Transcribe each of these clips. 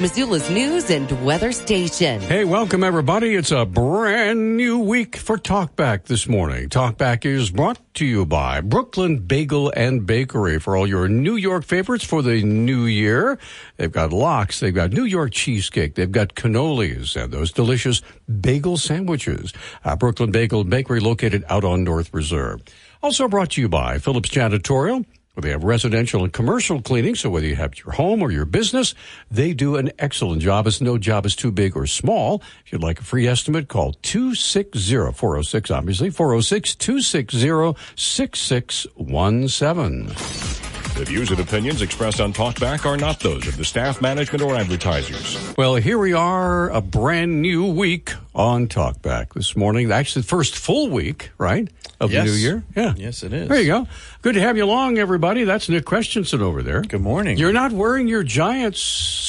Missoula's news and weather station. Hey, welcome everybody. It's a brand new week for Talkback this morning. Talkback is brought to you by Brooklyn Bagel and Bakery for all your New York favorites for the new year. They've got lox, they've got New York cheesecake, they've got cannolis and those delicious bagel sandwiches. Uh, Brooklyn Bagel and Bakery located out on North Reserve. Also brought to you by Phillips Janitorial. Well, they have residential and commercial cleaning, so whether you have your home or your business, they do an excellent job. As no job is too big or small. If you'd like a free estimate, call 260-406, obviously, 406-260-6617. The views and opinions expressed on Talkback are not those of the staff, management, or advertisers. Well, here we are, a brand new week on Talkback this morning. Actually, the first full week, right, of Yes. the new year? Yeah. Yes, it is. There you go. Good to have you along, everybody. That's Nick Christensen over there. Good morning. You're not wearing your Giants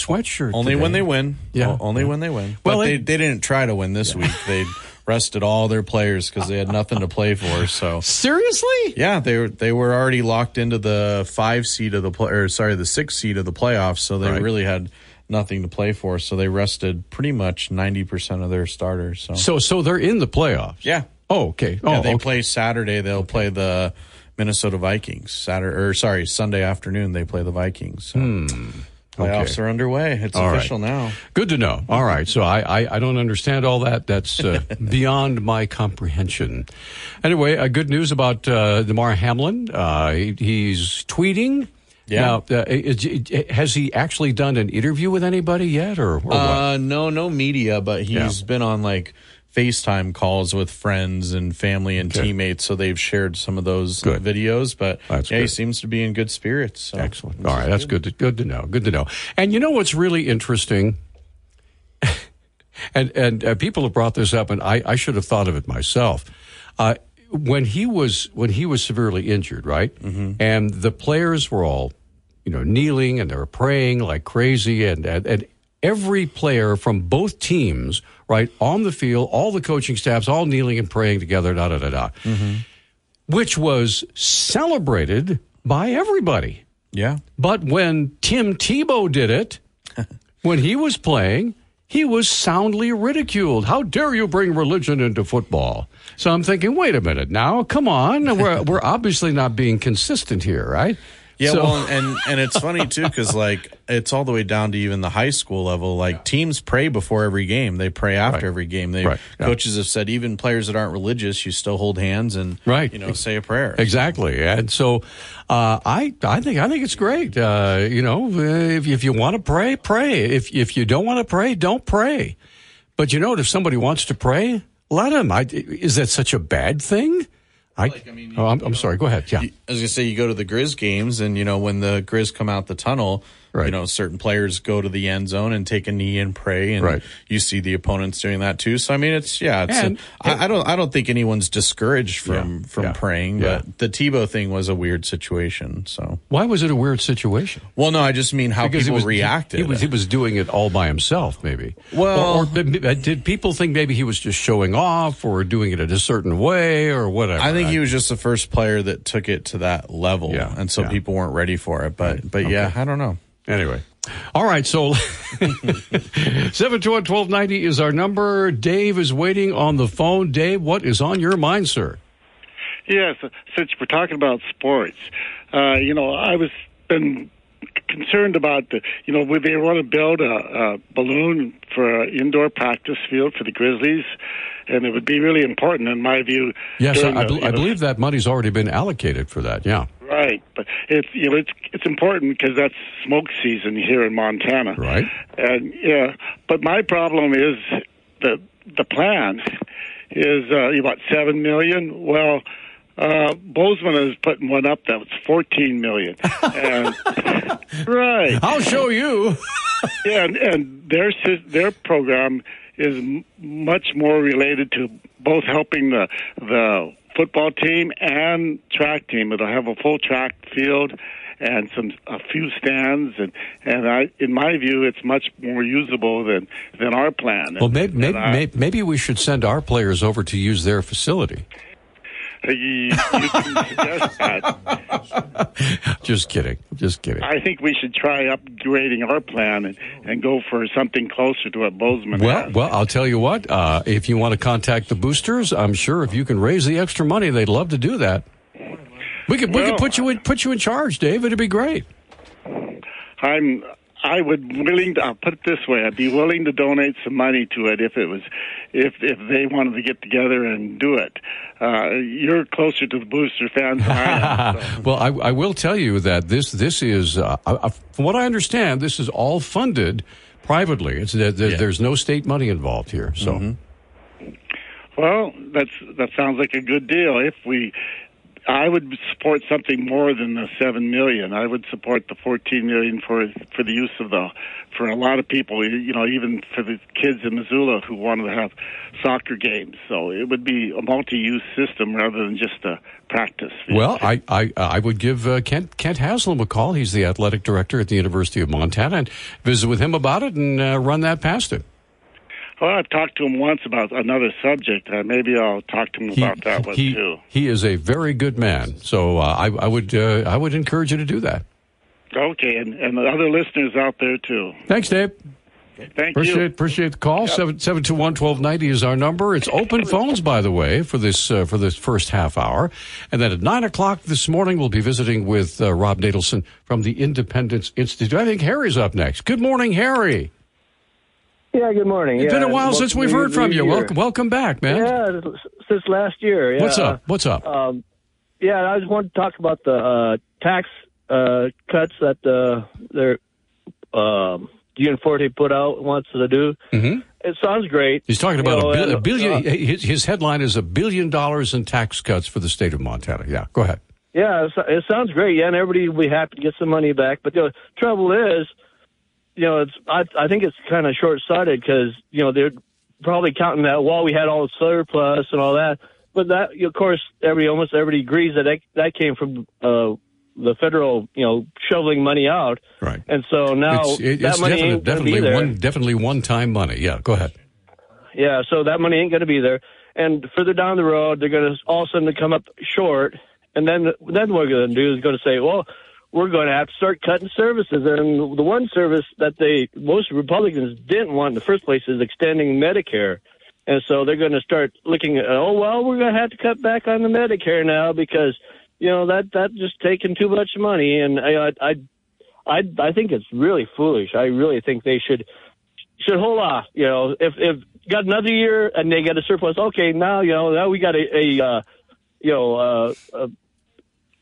sweatshirt only today. when they win. Yeah. O- only Yeah. when they win. Well, but it- they didn't try to win this week. They rested all their players because they had nothing to play for. So Seriously? yeah, they were they were already locked into the five seed of the play or sorry the six seed of the playoffs. So they Right. really had nothing to play for. So they rested pretty much ninety percent of their starters. So, So, so they're in the playoffs. yeah. Oh, okay. Oh, Yeah, they okay. play Saturday. They'll play the Minnesota Vikings. Saturday or sorry, Sunday afternoon they play the Vikings. So hmm. Playoffs okay. are underway. It's All right. official now. Good to know. All right. So I, I, I don't understand all that. That's uh, beyond my comprehension. Anyway, uh, good news about uh, Damar Hamlin. Uh, he, he's tweeting. Yeah. Now, uh, is- has he actually done an interview with anybody yet, or, or? Uh, no, no media, but he's Yeah. been on like FaceTime calls with friends and family and Okay. teammates. So they've shared some of those Good. videos. But That's yeah, he seems to be in good spirits. So Excellent. All right, that's good. To, good to know. Good to know. And you know what's really interesting, and and uh, people have brought this up, and I, I should have thought of it myself. Uh, when he was when he was severely injured, right, Mm-hmm. and the players were all, you know, kneeling and they were praying like crazy, and and, and every player from both teams, right, on the field, all the coaching staffs, all kneeling and praying together, da da da da, mm-hmm. which was celebrated by everybody. Yeah. But when Tim Tebow did it, when he was playing, he was soundly ridiculed. How dare you bring religion into football? So I'm thinking, wait a minute now, come on. We're, we're obviously not being consistent here, right? Yeah, So- well, and and it's funny too because like it's all the way down to even the high school level. Like teams pray before every game; they pray after Right. every game. They Right, yeah. coaches have said even players that aren't religious, you still hold hands and Right. you know say a prayer. Exactly, and so uh, I I think I think it's great. Uh, you know, if if you want to pray, pray. If if you don't want to pray, don't pray. But you know, if somebody wants to pray, let him. I, is that such a bad thing? I, I mean, oh, I'm, I'm sorry. Go ahead. Yeah. you- I was say you go to the Grizz games, and you know when the Grizz come out the tunnel, Right. you know certain players go to the end zone and take a knee and pray, and Right. you see the opponents doing that too. So I mean, it's yeah, it's. And- a, I I don't I don't think anyone's discouraged from Yeah, from yeah, praying, yeah. but the Tebow thing was a weird situation. So Why was it a weird situation? well, no, I just mean how Because people he was, reacted. He was he was doing it all by himself, maybe. Well- or, or uh, did people think maybe he was just showing off, or doing it in a certain way, or whatever? I think he was just the first player that took it to that level, Yeah, and so people weren't ready for it. But but yeah, I don't know. Anyway. All right, so 721 1290 is our number. Dave is waiting on the phone. Dave, what is on your mind, sir? Yes, since we're talking about sports, uh, you know, I was been concerned about the, you know, would they want to build a, a balloon for an indoor practice field for the Grizzlies, and it would be really important, in my view. Yes, I, during I, the, bel- I believe that money's already been allocated for that. Yeah. Right, but it's you know it's it's important because that's smoke season here in Montana. Right. And yeah, but my problem is the the plan is uh, about seven million. Well, uh, Bozeman is putting one up that was fourteen million. And right, I'll show you. yeah, and, and their their program is m- much more related to both helping the the football team and track team. It'll have a full track field, and some a few stands, and and I, in my view, it's much more usable than than our plan. Well, maybe, And maybe, I- maybe, maybe we should send our players over to use their facility. You, you can suggest that. Just kidding. Just kidding. I think we should try upgrading our plan and, and go for something closer to what Bozeman Well, has. well, I'll tell you what. Uh, if you want to contact the boosters, I'm sure if you can raise the extra money, they'd love to do that. We could we could put you in put you in charge, Dave. It'd be great. I'm I would willing to I'll put it this way, I'd be willing to donate some money to it if it was if if they wanted to get together and do it. Uh, you're closer to the booster fans than I am. so. Well, I, I will tell you that this this is uh, uh, from what I understand, this is all funded privately. It's there, there- Yeah. there's no state money involved here. So Well, that's that sounds like a good deal. If we, I would support something more than the seven million. I would support the fourteen million for for the use of the for a lot of people. You know, even for the kids in Missoula who wanted to have soccer games. So it would be a multi-use system rather than just a practice. Well, I I, I would give uh, Kent Kent Haslam a call. He's the athletic director at the University of Montana, and visit with him about it and uh, run that past him. Well, I've talked to him once about another subject. Uh, maybe I'll talk to him He, about that one he, too. he is a very good man. So uh, I, I would uh, I would encourage you to do that. Okay, and, and the other listeners out there too. Thanks, Dave. Thank Appreciate you. appreciate the call. Seven seven two one twelve ninety is our number. It's open phones, by the way, for this uh, for this first half hour, and then at nine o'clock this morning we'll be visiting with uh, Rob Natelson from the Independence Institute. I think Harry's up next. Good morning, Harry. Yeah, good morning. It's yeah, been a while since we've heard from you. year. Welcome welcome back, man. Yeah, since last year. Yeah. What's up? What's up? Um, yeah, I just wanted to talk about the uh, tax uh, cuts that uh, their um, Gianforte put out wants to do. hmm It sounds great. He's talking about You know, a, bil- a billion. uh, his, his headline is a billion dollars in tax cuts for the state of Montana. Yeah, go ahead. Yeah, it, it sounds great. Yeah, and everybody will be happy to get some money back. But the trouble is, you know, it's I, I think it's kind of short sighted because you know they're probably counting that while we had all the surplus and all that. But that, of course, every almost everybody agrees that that, that came from uh, the federal, you know, shoveling money out. Right. And so now it's it- that it's money definite- ain't to be definitely there. one definitely one time money. Yeah, go ahead. Yeah, so that money ain't going to be there. And further down the road, they're going to all of a sudden come up short. And then, then what we're going to do is going to say, well, we're going to have to start cutting services. And the one service that they most Republicans didn't want in the first place is extending Medicare. And so they're going to start looking at, oh well, we're going to have to cut back on the Medicare now because you know that that just taking too much money. And I I I I think it's really foolish. I really think they should should hold off. You know, if if got another year and they get a surplus, okay, now you know now we got a, a uh, you know uh, a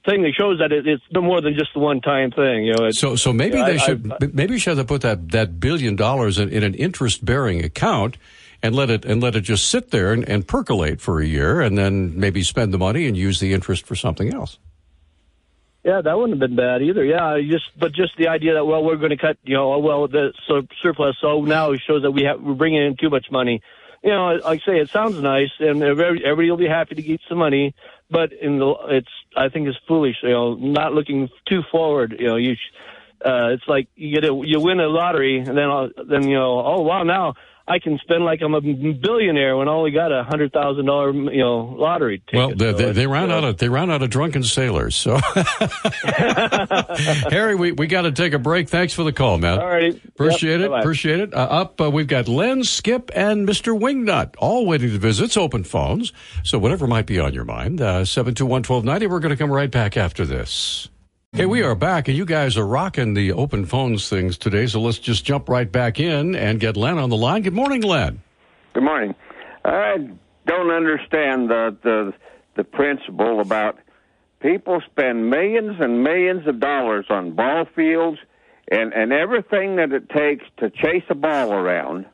thing that shows that it, it's no more than just the one time thing. You know, it's, So, so maybe they I- should I- maybe we should have put that that billion dollars in, in an interest bearing account and let it and let it just sit there and, and percolate for a year, and then maybe spend the money and use the interest for something else. Yeah, that wouldn't have been bad either. Yeah, just but just the idea that well we're going to cut you know oh, well the sur- surplus so now it shows that we have we're bringing in too much money. You know, like I say, it sounds nice and everybody will be happy to get some money, but in the it's I think it's foolish. You know, not looking too forward. You know, you. Uh, it's like you get a you win a lottery and then uh, then you know oh wow now I can spend like I'm a billionaire when I only got a hundred thousand dollar you know lottery ticket. Well, they, So they, they ran out of they ran out of drunken sailors. So, Harry, we, we got to take a break. Thanks for the call, man. All righty. Appreciate Yep, it. bye-bye. Appreciate it. Uh, up, uh, we've got Len, Skip, and Mr. Wingnut all waiting to visit. It's open phones. So whatever might be on your mind, uh, 721-1290. We're going to come right back after this. Hey, we are back, and you guys are rocking the open phones things today. So let's just jump right back in and get Len on the line. Good morning, Len. Good morning. I don't understand the the the principle about people spend millions and millions of dollars on ball fields and and everything that it takes to chase a ball around,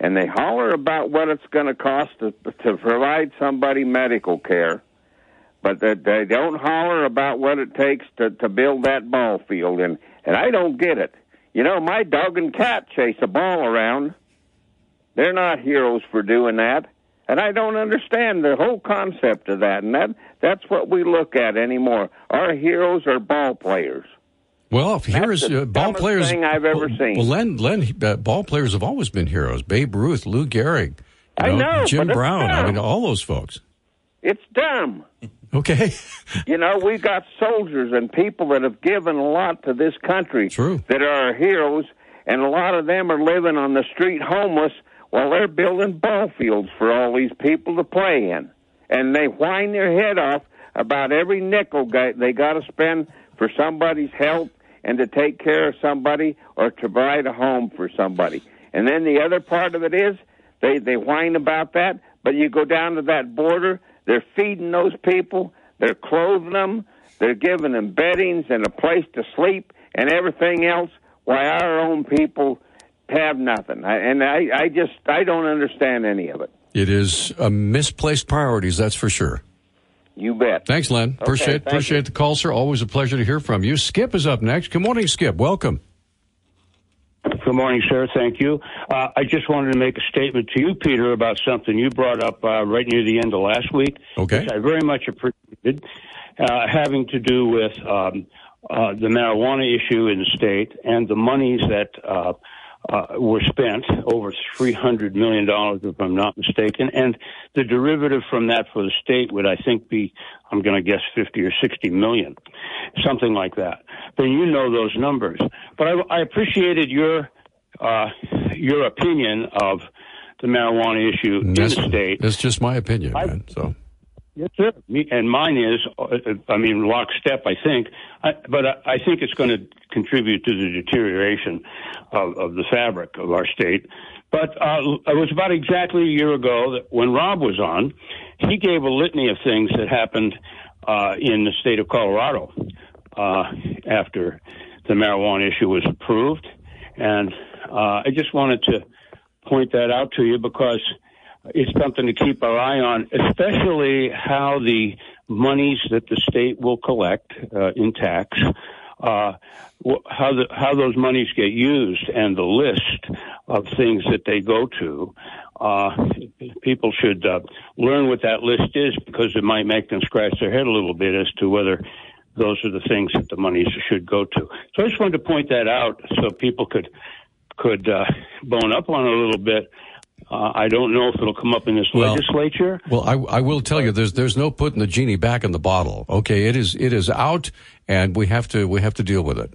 and they holler about what it's going to cost to to provide somebody medical care, but they, they don't holler about what it takes to to build that ball field, and and I don't get it. You know, my dog and cat chase a ball around. They're not heroes for doing that. And I don't understand the whole concept of that. And that that's what we look at anymore. Our heroes are ball players. Well, here That's is the uh, ball players. thing I've ever well, seen. Well, Len, Len, uh, ball players have always been heroes. Babe Ruth, Lou Gehrig, you I know, Jim Brown. I mean, all those folks. It's dumb. Okay, You know, we've got soldiers and people that have given a lot to this country True. that are our heroes, and a lot of them are living on the street homeless while they're building ball fields for all these people to play in. And they whine their head off about every nickel they got to spend for somebody's health and to take care of somebody or to provide a home for somebody. And then the other part of it is they, they whine about that, but you go down to that border, they're feeding those people, they're clothing them, they're giving them beddings and a place to sleep and everything else, while our own people have nothing. I, and I, I just, I don't understand any of it. it is uh, misplaced priorities. That's for sure. You bet. Thanks, Len. appreciate thank appreciate you. the call, sir. Always a pleasure to hear from you. Skip is up next. Good morning, Skip. Welcome. Good morning, sir. Thank you. Uh, I just wanted to make a statement to you, Peter, about something you brought up uh, right near the end of last week, Okay. which I very much appreciated, uh, having to do with um, uh, the marijuana issue in the state and the monies that uh, were spent, over $300 million, if I'm not mistaken, and the derivative from that for the state would, I think, be, I'm going to guess, 50 or 60 million, something like that. Then you know those numbers. But I, I appreciated your uh, your opinion of the marijuana issue in the state. that's just my opinion, I- man. So Yes, sir. Me, and mine is, uh, I mean, lockstep, I think. I, but I, I think it's going to contribute to the deterioration of, of the fabric of our state. But uh, it was about exactly a year ago that when Rob was on, he gave a litany of things that happened uh, in the state of Colorado uh, after the marijuana issue was approved. And uh, I just wanted to point that out to you because it's something to keep our eye on, especially how the monies that the state will collect uh, in tax, uh, how the, how those monies get used, and the list of things that they go to. Uh, people should uh, learn what that list is because it might make them scratch their head a little bit as to whether those are the things that the monies should go to. So I just wanted to point that out so people could could uh, bone up on it a little bit. Uh, I don't know if it'll come up in this Well- legislature. Well, I, I will tell you, there's there's no putting the genie back in the bottle. Okay, it is it is out, and we have to we have to deal with it.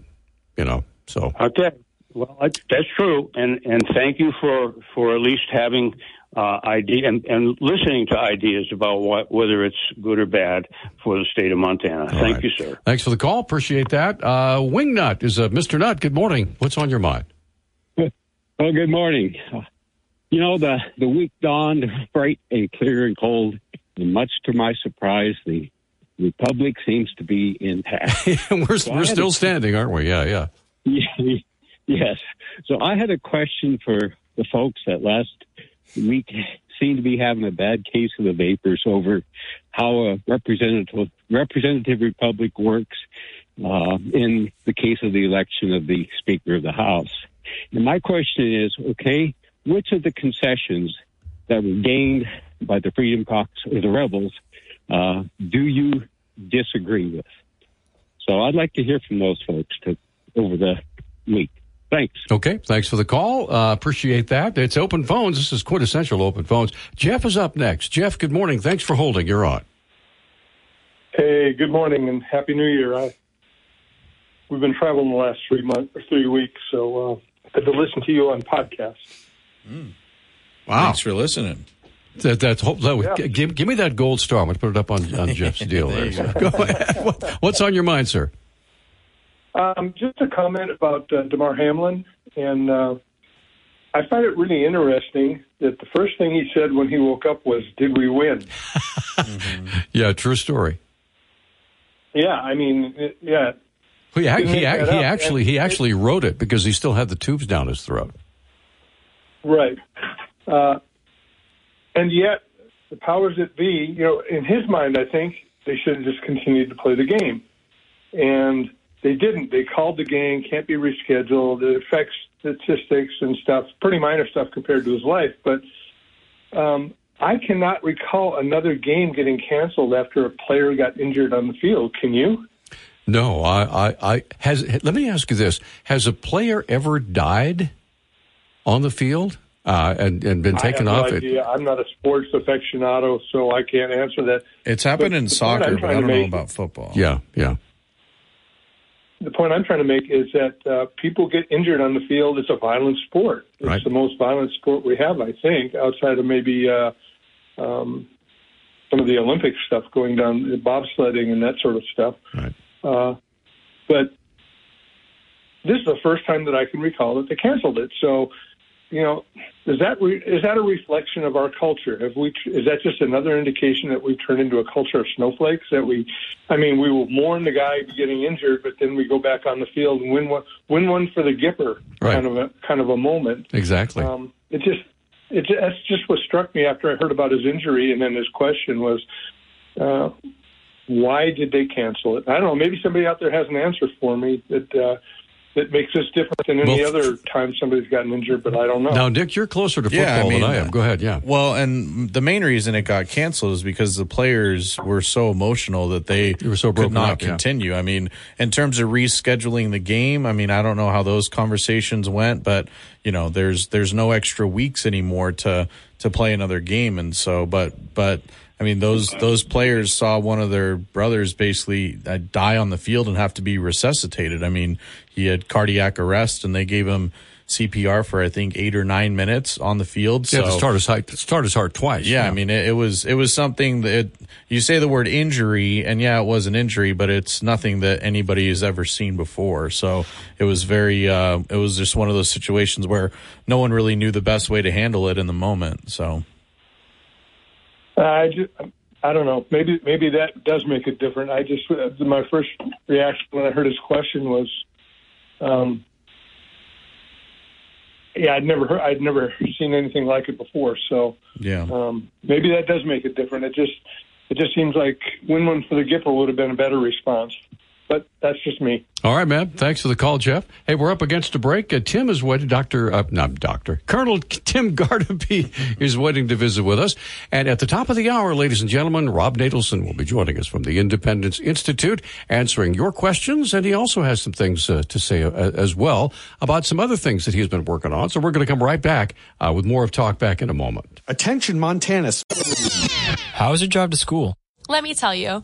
You know, so Okay, well that's, that's true, and and thank you for for at least having uh, idea and, and listening to ideas about what whether it's good or bad for the state of Montana. thank right. you, sir. thanks for the call. Appreciate that. Uh, Wingnut is uh, Mr. Nut. Good morning. What's on your mind? Well, good morning. You know, the, the week dawned bright and clear and cold, and much to my surprise, the Republic seems to be intact. we're I we're still a- standing, aren't we? Yeah, yeah. yes. So I had a question for the folks that last week seemed to be having a bad case of the vapors over how a representative representative republic works uh, in the case of the election of the Speaker of the House. And my question is, okay, which of the concessions that were gained by the Freedom Caucus or the rebels uh, do you disagree with? So I'd like to hear from those folks to, over the week. Thanks. Okay, thanks for the call. Uh, appreciate that. It's open phones. This is quintessential open phones. Jeff is up next. Jeff, good morning. Thanks for holding. You're on. Hey, good morning and happy New Year. I we've been traveling the last three months or three weeks, so uh, I had to listen to you on podcast. Wow. Thanks for listening. That, that's hope, that, Yeah. give, give me that gold star. I'm going to put it up on, on Jeff's deal there. There you So, go ahead. What- What's on your mind, sir? Um, just a comment about uh, Damar Hamlin, and uh, I find it really interesting that the first thing he said when he woke up was, "Did we win?" Yeah, true story. yeah, I mean, it, yeah, He, ac- Didn't he, make ac- that he actually And he it- actually wrote it because he still had the tubes down his throat. Right. Uh, and yet, the powers that be, you know, in his mind, I think they should have just continued to play the game. And they didn't. They called the game, can't be rescheduled. It affects statistics and stuff, pretty minor stuff compared to his life. But um, I cannot recall another game getting canceled after a player got injured on the field. Can you? No, I, I, I has. Let me ask you this: Has a player ever died on the field uh, and and been taken I have off? no it? idea. I'm not a sports aficionado, so I can't answer that. It's happened But in soccer, I'm but I don't know about football. Yeah, yeah. the point I'm trying to make is that uh, people get injured on the field. It's a violent sport. It's Right. the most violent sport we have, I think, outside of maybe uh, um, some of the Olympic stuff going down, bobsledding and that sort of stuff. Right. Uh, but this is the first time that I can recall that they canceled it. So, you know, is that re- is that a reflection of our culture? Have we? Is that just another indication that we've turned into a culture of snowflakes? That we, I mean, we will mourn the guy getting injured, but then we go back on the field and win one, win one for the Gipper, Right. kind of a kind of a moment. Exactly. Um, it just, it that's just what struck me after I heard about his injury, and then his question was, uh, why did they cancel it? I don't know. Maybe somebody out there has an answer for me that uh, that makes this different than any Well, other time somebody's gotten injured, but I don't know. now, Dick, you're closer to football Yeah, I mean, than I am. Go ahead. Yeah. Well, and the main reason it got canceled is because the players were so emotional that they, were so could not up, yeah. continue. I mean, in terms of rescheduling the game, I mean, I don't know how those conversations went, but you know, there's there's no extra weeks anymore to to play another game, and so, but but. I mean, those those players saw one of their brothers basically uh, die on the field and have to be resuscitated. I mean, he had cardiac arrest, and they gave him CPR for I think eight or nine minutes on the field. Yeah, so to start his heart, start his heart twice. yeah, I mean, it, it was it was something that you say the word injury, and yeah, it was an injury, but it's nothing that anybody has ever seen before. So it was very, uh, it was just one of those situations where no one really knew the best way to handle it in the moment. So I just, I don't know. Maybe maybe that does make it different. I just uh, my first reaction when I heard his question was, um, yeah, I'd never heard, I'd never seen anything like it before. So yeah, um, maybe that does make it different. It just it just seems like win one for the Gipper would have been a better response. But that's just me. All right, man. Thanks for the call, Jeff. Hey, we're up against a break. Uh, Tim is waiting. Doctor, uh, not Doctor, Colonel Tim Gardapi is waiting to visit with us. And at the top of the hour, ladies and gentlemen, Rob Natelson will be joining us from the Independence Institute, answering your questions. And he also has some things uh, to say uh, as well about some other things that he's been working on. So we're going to come right back uh, with more of Talk Back in a moment. Attention, Montana. How is your drive to school? Let me tell you,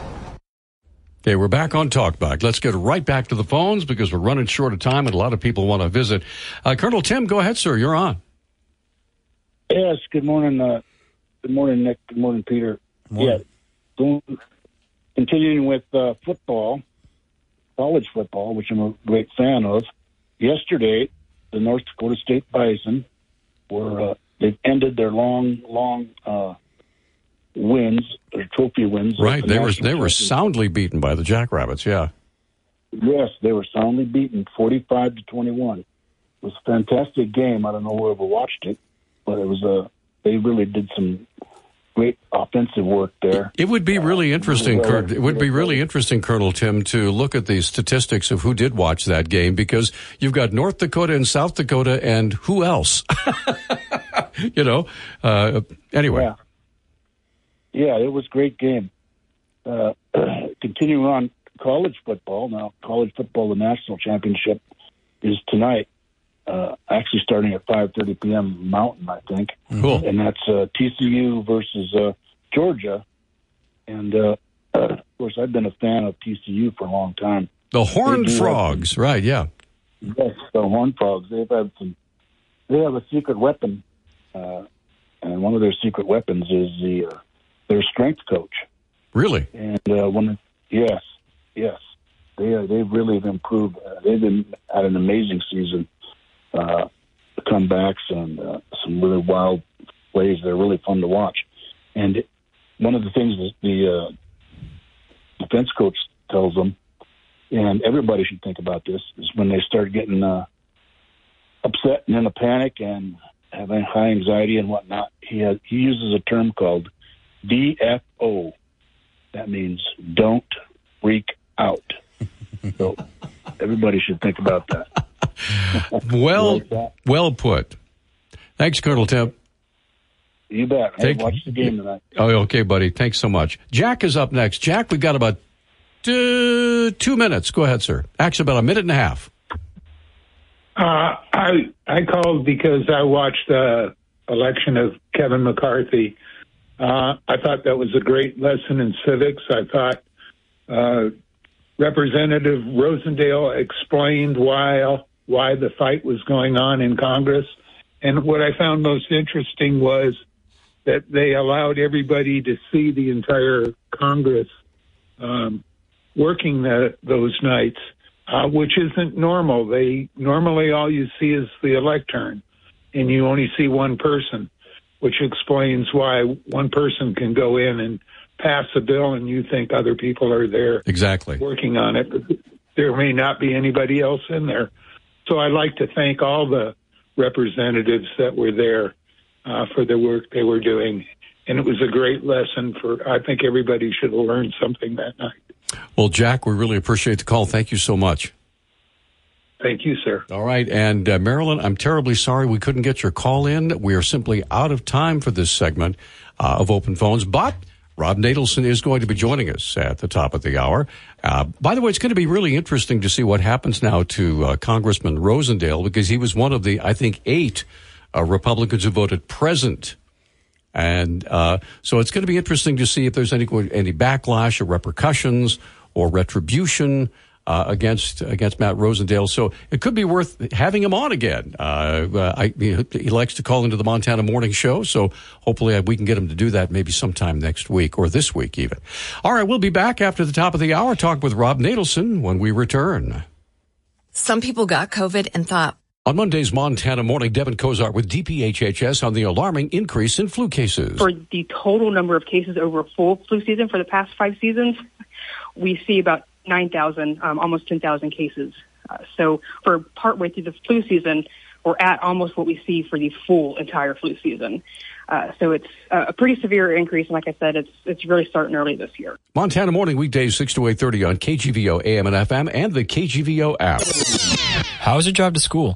Okay, we're back on Talkback. Let's get right back to the phones because we're running short of time and a lot of people want to visit. Uh, Colonel Tim, go ahead, sir. You're on. Yes. Good morning. Uh, good morning, Nick. Good morning, Peter. Morning. Yeah. Going, continuing with uh, football, college football, which I'm a great fan of. Yesterday, the North Dakota State Bison were uh, they've ended their long, long uh, wins, trophy wins. Right. the They were they were soundly beaten by the Jackrabbits. Yeah. Yes, they were soundly beaten, forty-five to twenty-one. It was a fantastic game. I don't know whoever watched it, but it was a. They really did some great offensive work there. It would be really interesting. well, Col- it would be really interesting, Colonel Tim, to look at the statistics of who did watch that game because you've got North Dakota and South Dakota, and who else? you know. Uh, anyway. Yeah. Yeah, it was a great game. Uh, continuing on college football now, college football, the national championship is tonight. Uh, actually, starting at 5:30 p.m. Mountain, I think. Cool. And that's uh, TCU versus uh, Georgia. And uh, of course, I've been a fan of TCU for a long time. The Horned do have Frogs, right? Yeah. Yes, the Horned Frogs. They've had some. They have a secret weapon, uh, and one of their secret weapons is the uh, their strength coach. Really? And uh, when yes, yes, they uh, they really have improved. Uh, they've been had an amazing season. Uh, comebacks and uh, some really wild plays. They're really fun to watch. And one of the things that the uh, defense coach tells them, and everybody should think about this, is when they start getting uh, upset and in a panic and having high anxiety and whatnot, he has, he uses a term called DFO. That means don't freak out. so everybody should think about that. well, well put. Thanks, Colonel Tim. You bet. Hey, watch the game tonight. Oh, okay, buddy. Thanks so much. Jack is up next. Jack, we've got about two, two minutes. Go ahead, sir. Actually, about a minute and a half. Uh, I I called because I watched the election of Kevin McCarthy. Uh, I thought that was a great lesson in civics. I thought uh, Representative Rosendale explained why why the fight was going on in Congress, and what I found most interesting was that they allowed everybody to see the entire Congress um, working the, those nights uh, which isn't normal. They normally all you see is the electern, and you only see one person, which explains why one person can go in and pass a bill, and you think other people are there exactly working on it. But there may not be anybody else in there. So I'd like to thank all the representatives that were there uh, for the work they were doing. And it was a great lesson for, I think everybody should have learned something that night. Well, Jack, we really appreciate the call. Thank you so much. Thank you, sir. All right. And uh, Marilyn, I'm terribly sorry we couldn't get your call in. We are simply out of time for this segment uh, of Open Phones, but Rob Natelson is going to be joining us at the top of the hour. Uh, by the way, it's going to be really interesting to see what happens now to uh, Congressman Rosendale because he was one of the, I think, eight uh, Republicans who voted present and uh, so it's going to be interesting to see if there's any any backlash or repercussions or retribution uh, against against Matt Rosendale. So it could be worth having him on again. Uh, uh I, he likes to call into the Montana Morning Show, so hopefully we can get him to do that maybe sometime next week or this week even. All right, we'll be back after the top of the hour. Talk with Rob Natelson when we return. Some people got COVID and thought on Monday's Montana Morning, Devin Kozart with DPHHS on the alarming increase in flu cases. For the total number of cases over a full flu season for the past five seasons, we see about 9,000, um, almost 10,000 cases. Uh, so for partway through the flu season, we're at almost what we see for the full entire flu season. Uh, so it's a pretty severe increase, and like I said, it's it's really starting early this year. Montana morning weekdays six to eight thirty on KGVO AM and FM and the KGVO app. How is your drive to school?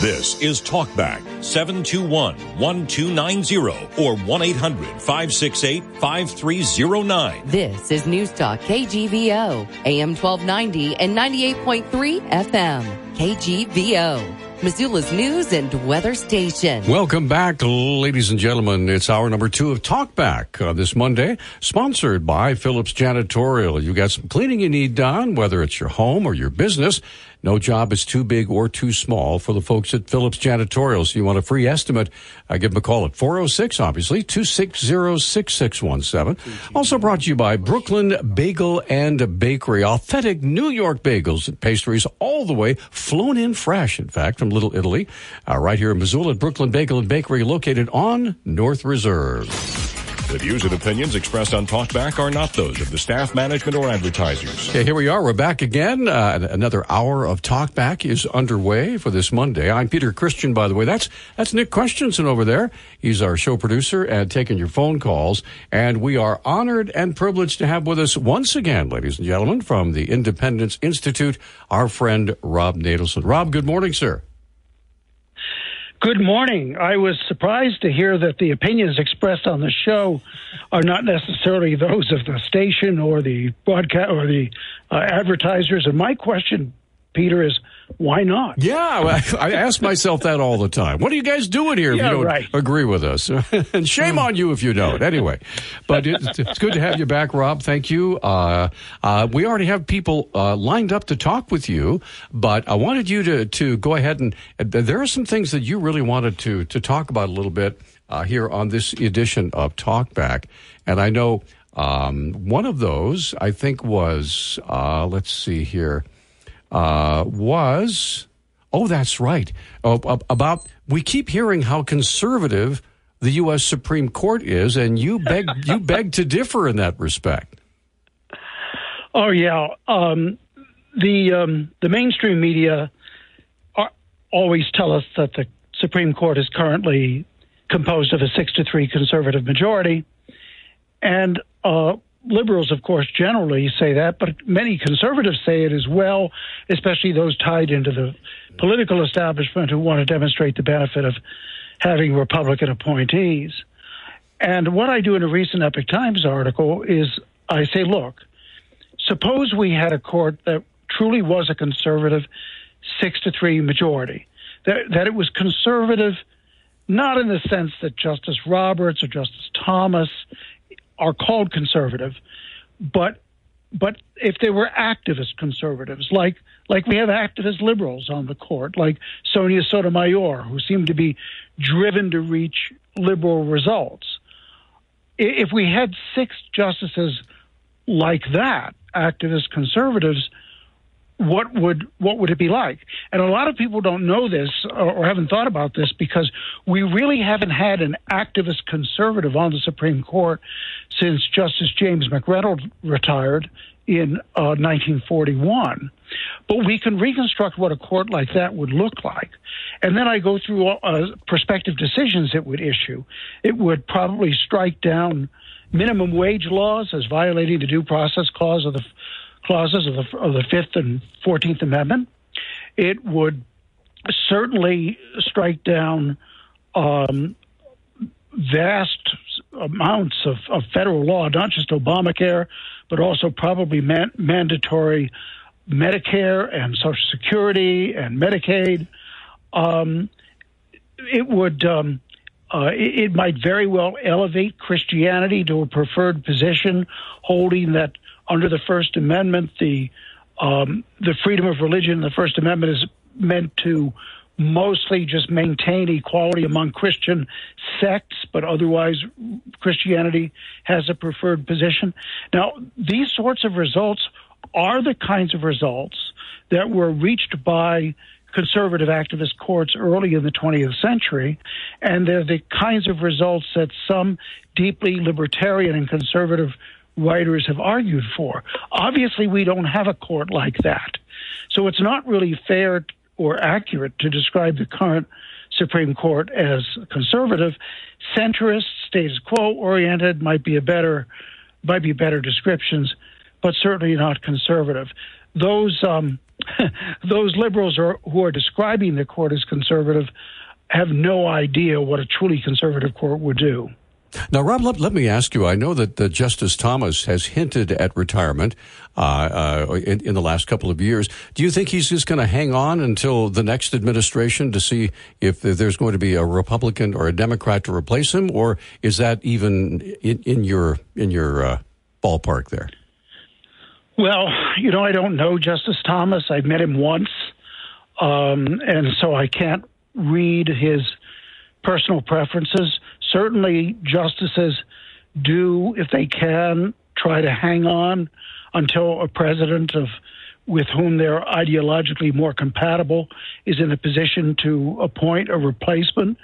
this is Talkback 721 1290 or 1 800 568 5309. This is News Talk KGVO, AM 1290 and 98.3 FM. KGVO. Missoula's news and weather station. Welcome back, ladies and gentlemen. It's hour number two of Talkback uh, this Monday, sponsored by Phillips Janitorial. You got some cleaning you need done, whether it's your home or your business. No job is too big or too small for the folks at Phillips Janitorial. So you want a free estimate, uh, give them a call at 406, obviously, 260-6617. Also brought to you by Brooklyn Bagel and Bakery. Authentic New York bagels and pastries all the way flown in fresh, in fact, from Little Italy. Uh, right here in Missoula at Brooklyn Bagel and Bakery located on North Reserve. The views and opinions expressed on Talkback are not those of the staff, management, or advertisers. Okay, here we are. We're back again. Uh, another hour of Talkback is underway for this Monday. I'm Peter Christian, by the way. That's that's Nick Christensen over there. He's our show producer and taking your phone calls. And we are honored and privileged to have with us once again, ladies and gentlemen, from the Independence Institute, our friend Rob Natelson. Rob, good morning, sir. Good morning. I was surprised to hear that the opinions expressed on the show are not necessarily those of the station or the broadcast or the uh, advertisers. And my question, Peter, is why not? Yeah, I ask myself that all the time. What are you guys doing here yeah, if you don't right. agree with us? and shame on you if you don't. Anyway, but it's, it's good to have you back, Rob. Thank you. Uh, uh, we already have people uh, lined up to talk with you, but I wanted you to to go ahead and there are some things that you really wanted to to talk about a little bit uh, here on this edition of Talkback, and I know Um, one of those, I think, was uh, let's see here, uh, was oh, that's right. Oh, about we keep hearing how conservative the U.S. Supreme Court is, and you beg you beg to differ in that respect. Oh yeah, um, the um, the mainstream media are, always tell us that the Supreme Court is currently composed of a six to three conservative majority, and uh, liberals, of course, generally say that, but many conservatives say it as well, especially those tied into the political establishment who want to demonstrate the benefit of having Republican appointees. And what I do in a recent Epoch Times article is I say, look, suppose we had a court that truly was a conservative six to three majority, that, that it was conservative not in the sense that Justice Roberts or Justice Thomas are called conservative, but but if they were activist conservatives, like like we have activist liberals on the court, like Sonia Sotomayor, who seem to be driven to reach liberal results. If we had six justices like that, activist conservatives, what would what would it be like? And a lot of people don't know this or, or, haven't thought about this because we really haven't had an activist conservative on the Supreme Court since Justice James McReynolds retired in uh, 1941. But we can reconstruct what a court like that would look like. And then I go through uh, prospective decisions it would issue. It would probably strike down minimum wage laws as violating the due process clause of the clauses of the, of the Fifth and Fourteenth Amendment. It would certainly strike down um, vast amounts of, of, federal law, not just Obamacare, but also probably man- mandatory Medicare and Social Security and Medicaid. Um, it would. Um, uh, it, it, might very well elevate Christianity to a preferred position, holding that under the First Amendment, the um, the freedom of religion in the First Amendment is meant to mostly just maintain equality among Christian sects, but otherwise Christianity has a preferred position. Now, these sorts of results are the kinds of results that were reached by conservative activist courts early in the 20th century, and they're the kinds of results that some deeply libertarian and conservative writers have argued for. Obviously, we don't have a court like that. So it's not really fair or accurate to describe the current Supreme Court as conservative. Centrist, status quo oriented might be a better might be better descriptions, but certainly not conservative. Those um, those liberals are, who are describing the court as conservative have no idea what a truly conservative court would do. Now, Rob, let, let me ask you. I know that uh, Justice Thomas has hinted at retirement uh, uh, in, in, the last couple of years. Do you think he's just going to hang on until the next administration to see if there's going to be a Republican or a Democrat to replace him, or is that even in, in your in your uh, ballpark there? Well, you know, I don't know Justice Thomas. I've met him once, um, and so I can't read his personal preferences certainly justices do, if they can, try to hang on until a president of with whom they're ideologically more compatible is in a position to appoint a replacement.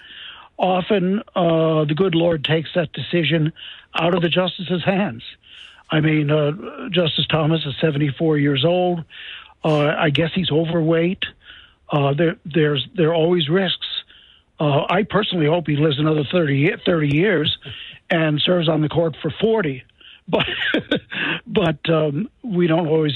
Often, uh, the good Lord takes that decision out of the justice's hands. I mean, uh, Justice Thomas is 74 years old. Uh, I guess he's overweight. Uh, there, there's there are always risks uh, I personally hope he lives another 30, 30 years and serves on the court for 40. But, but um, we don't always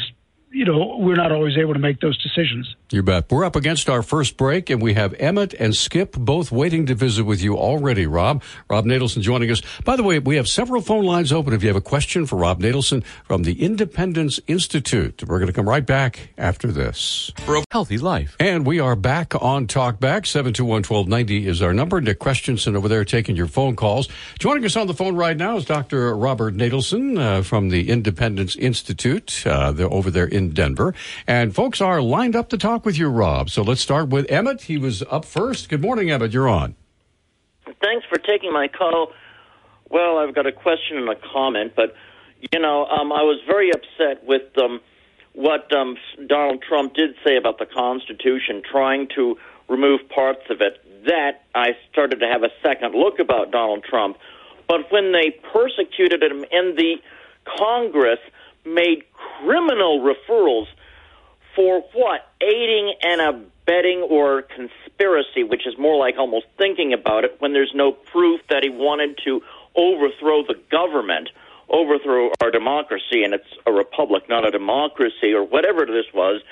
you know, we're not always able to make those decisions. You bet. We're up against our first break, and we have Emmett and Skip both waiting to visit with you already, Rob. Rob Natelson joining us. By the way, we have several phone lines open if you have a question for Rob Natelson from the Independence Institute. We're going to come right back after this. For a healthy life. And we are back on Talkback. 721-1290 is our number. Nick Christensen over there taking your phone calls. Joining us on the phone right now is Dr. Robert Natelson uh, from the Independence Institute. Uh, they're over there in in Denver. And folks are lined up to talk with you, Rob. So let's start with Emmett. He was up first. Good morning, Emmett. You're on. Thanks for taking my call. Well, I've got a question and a comment, but You know, um, I was very upset with um, what um, Donald Trump did say about the Constitution, trying to remove parts of it. That I started to have a second look about Donald Trump. But when they persecuted him in the Congress made criminal referrals for what? Aiding and abetting or conspiracy, which is more like almost thinking about it when there's no proof that he wanted to overthrow the government, overthrow our democracy, and it's a republic, not a democracy, or whatever this was.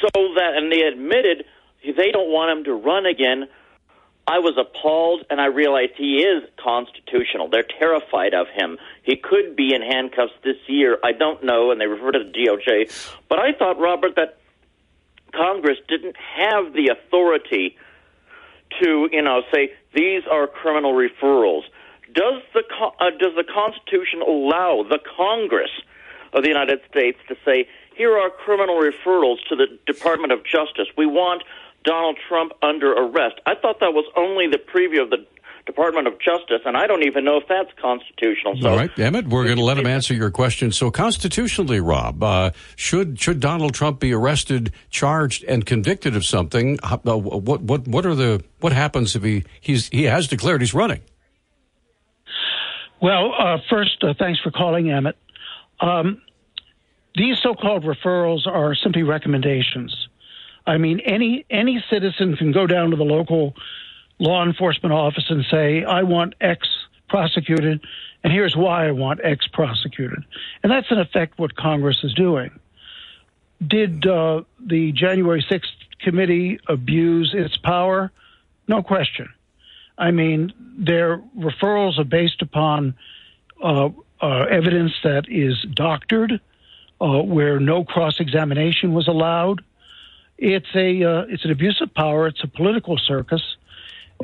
So that, and they admitted they don't want him to run again. I was appalled, and I realized he is constitutional. They're terrified of him. He could be in handcuffs this year. I don't know, and they refer to the DOJ. But I thought, Robert, that Congress didn't have the authority to, you know, say these are criminal referrals. Does the uh, does the Constitution allow the Congress of the United States to say here are criminal referrals to the Department of Justice? We want Donald Trump under arrest. I thought that was only the preview of the Department of Justice, and I don't even know if that's constitutional. So, All right, Emmett, we're going to let him answer your question. So, constitutionally, Rob, uh, should should Donald Trump be arrested, charged, and convicted of something? Uh, what what what are the what happens if he he's he has declared he's running? Well, uh, first, uh, thanks for calling, Emmett. Um, these so-called referrals are simply recommendations. I mean, any any citizen can go down to the local law enforcement office and say, "I want X prosecuted, and here's why I want X prosecuted," and that's in effect what Congress is doing. Did uh, the January 6th committee abuse its power? No question. I mean, their referrals are based upon uh, uh, evidence that is doctored, uh, where no cross examination was allowed it's a uh, it's an abuse of power. It's a political circus,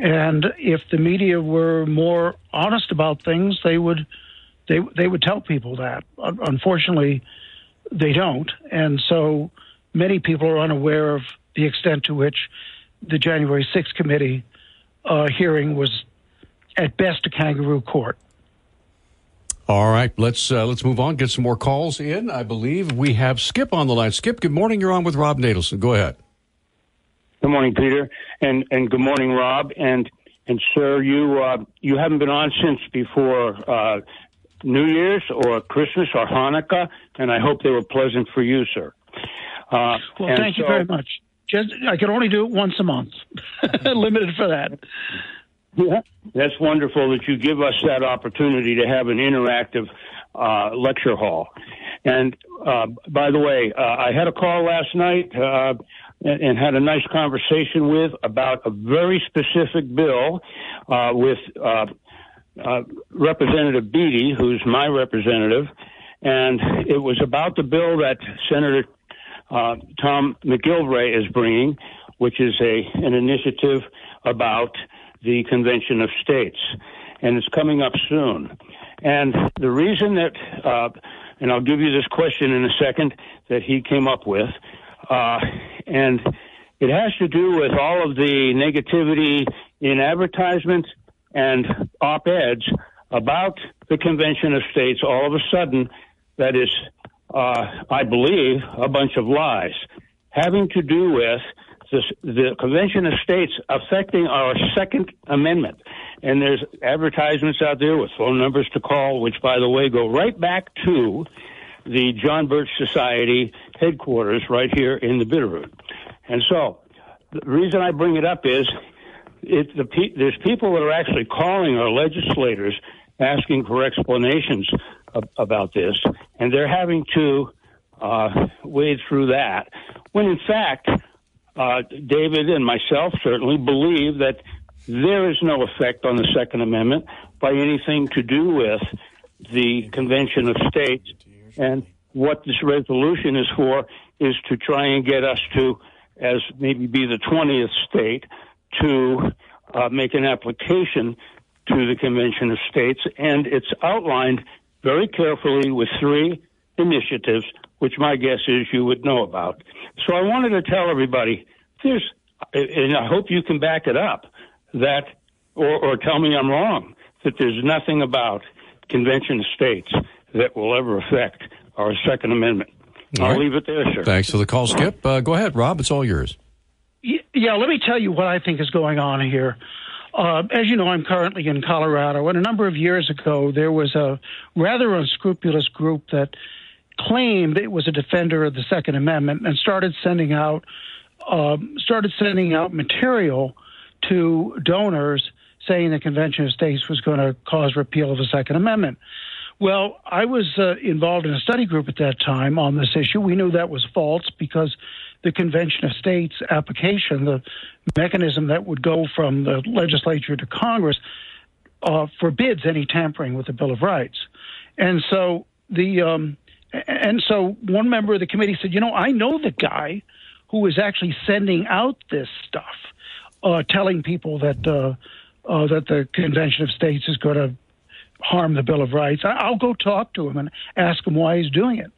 and if the media were more honest about things, they would they they would tell people that. Unfortunately, they don't, and so many people are unaware of the extent to which the January 6th committee uh, hearing was, at best, a kangaroo court. All right, let's uh, let's move on. Get some more calls in. I believe we have Skip on the line. Skip, good morning. You're on with Rob Natelson. Go ahead. Good morning, Peter, and and good morning, Rob, and and sir, you uh, you haven't been on since before uh, New Year's or Christmas or Hanukkah, and I hope they were pleasant for you, sir. Uh, well, thank so, you very much. Just, I can only do it once a month, limited for that. Yeah, that's wonderful that you give us that opportunity to have an interactive uh, lecture hall. And uh, by the way, uh, I had a call last night uh, and, and, had a nice conversation with about a very specific bill uh, with uh, Representative Beatty, who's my representative, and it was about the bill that Senator Tom McGillvray is bringing, which is a an initiative about the Convention of States, and it's coming up soon. And the reason that, uh, and I'll give you this question in a second that he came up with, uh, and it has to do with all of the negativity in advertisements and op eds about the Convention of States. All of a sudden, that is, uh, I believe, a bunch of lies having to do with the, the Convention of States affecting our Second Amendment. And there's advertisements out there with phone numbers to call, which, by the way, go right back to the John Birch Society headquarters right here in the Bitterroot. And so, the reason I bring it up is it, the, there's people that are actually calling our legislators asking for explanations of, about this, and they're having to uh, wade through that. When in fact, uh, David and myself certainly believe that there is no effect on the Second Amendment by anything to do with the Convention of States. And what this resolution is for is to try and get us to, as maybe be the 20th state, to uh, make an application to the Convention of States. And it's outlined very carefully with three initiatives which my guess is you would know about. So I wanted to tell everybody there's, and I hope you can back it up, that, or, or tell me I'm wrong, that there's nothing about Convention of States that will ever affect our Second Amendment. All I'll right. leave it there, sir. Thanks for the call, Skip. Uh, go ahead, Rob. It's all yours. Yeah, let me tell you what I think is going on here. Uh, as you know, I'm currently in Colorado, and a number of years ago, there was a rather unscrupulous group that claimed it was a defender of the Second Amendment and started sending out um, started sending out material to donors saying the Convention of States was going to cause repeal of the Second Amendment. Well, I was uh, involved in a study group at that time on this issue. We knew that was false because the Convention of States application, the mechanism that would go from the legislature to Congress, uh, forbids any tampering with the Bill of Rights. And so the um, and so one member of the committee said, you know, I know the guy who is actually sending out this stuff, uh, telling people that uh, uh, that the Convention of States is going to harm the Bill of Rights. I, I'll go talk to him and ask him why he's doing it.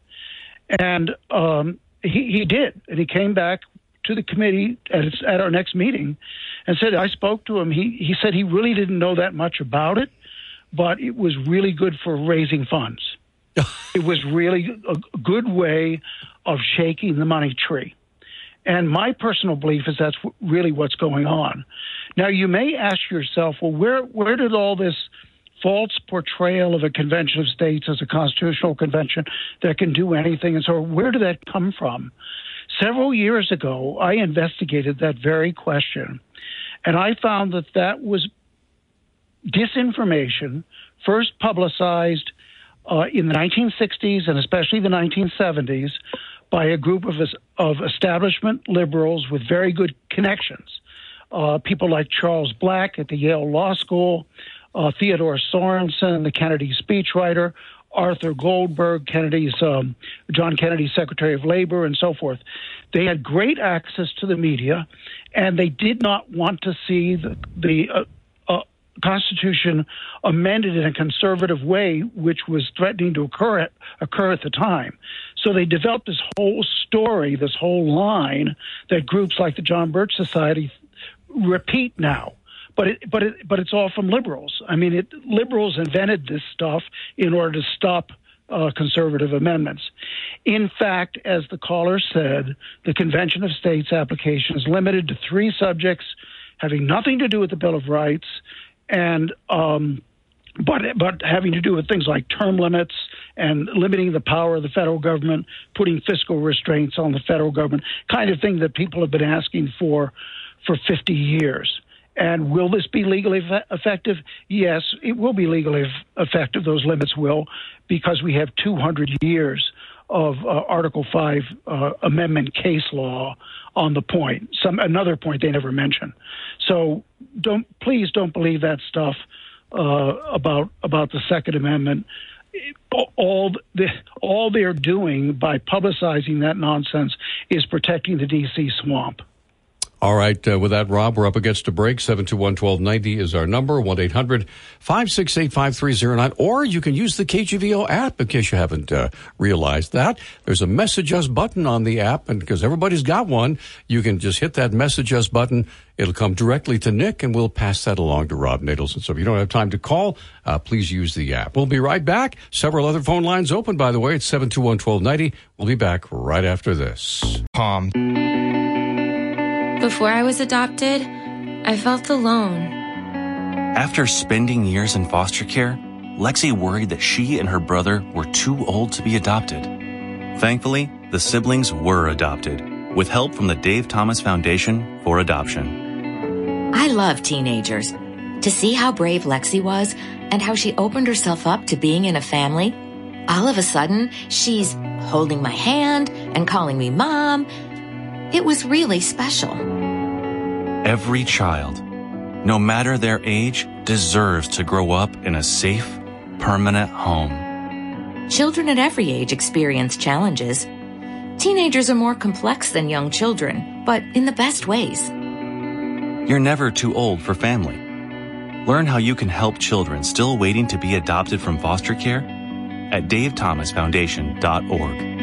And um, he, he did, and he came back to the committee at, its, at our next meeting and said, I spoke to him. He, he said he really didn't know that much about it, but it was really good for raising funds. it was really a good way of shaking the money tree. And my personal belief is that's really what's going on. Now, you may ask yourself, well, where, where did all this false portrayal of a convention of states as a constitutional convention that can do anything. And so, where did that come from? Several years ago, I investigated that very question, and I found that that was disinformation first publicized uh, in the 1960s and especially the 1970s by a group of, of establishment liberals with very good connections. Uh, people like Charles Black at the Yale Law School, uh, Theodore Sorensen, the Kennedy speechwriter, Arthur Goldberg, Kennedy's um, John Kennedy's Secretary of Labor, and so forth. They had great access to the media, and they did not want to see the, the uh, Constitution amended in a conservative way, which was threatening to occur at, occur at the time. So they developed this whole story, this whole line that groups like the John Birch Society repeat now but it, but it, but it's all from liberals. I mean, it, liberals invented this stuff in order to stop uh, conservative amendments. In fact, as the caller said, the Convention of States application is limited to three subjects having nothing to do with the Bill of Rights, and um, but but having to do with things like term limits and limiting the power of the federal government, putting fiscal restraints on the federal government, kind of thing that people have been asking for for 50 years. And will this be legally effective? Yes, it will be legally effective. Those limits will, because we have 200 years of uh, Article 5 uh, amendment case law on the point. Some another point they never mention. So don't please don't believe that stuff uh, about about the Second Amendment. All the, all they're doing by publicizing that nonsense is protecting the D.C. swamp. All right. Uh, with that, Rob, we're up against a break. 721-1290 is our number. 1-800-568-5309. Or you can use the KGVO app in case you haven't uh, realized that. There's a message us button on the app. And because everybody's got one, you can just hit that message us button. It'll come directly to Nick and we'll pass that along to Rob Natelson. So if you don't have time to call, uh, please use the app. We'll be right back. Several other phone lines open, by the way. It's 721-1290. We'll be back right after this. Palm. Before I was adopted, I felt alone. After spending years in foster care, Lexi worried that she and her brother were too old to be adopted. Thankfully, the siblings were adopted with help from the Dave Thomas Foundation for Adoption. I love teenagers. To see how brave Lexi was and how she opened herself up to being in a family, all of a sudden, she's holding my hand and calling me mom. It was really special. Every child, no matter their age, deserves to grow up in a safe, permanent home. Children at every age experience challenges. Teenagers are more complex than young children, but in the best ways. You're never too old for family. Learn how you can help children still waiting to be adopted from foster care at davethomasfoundation.org.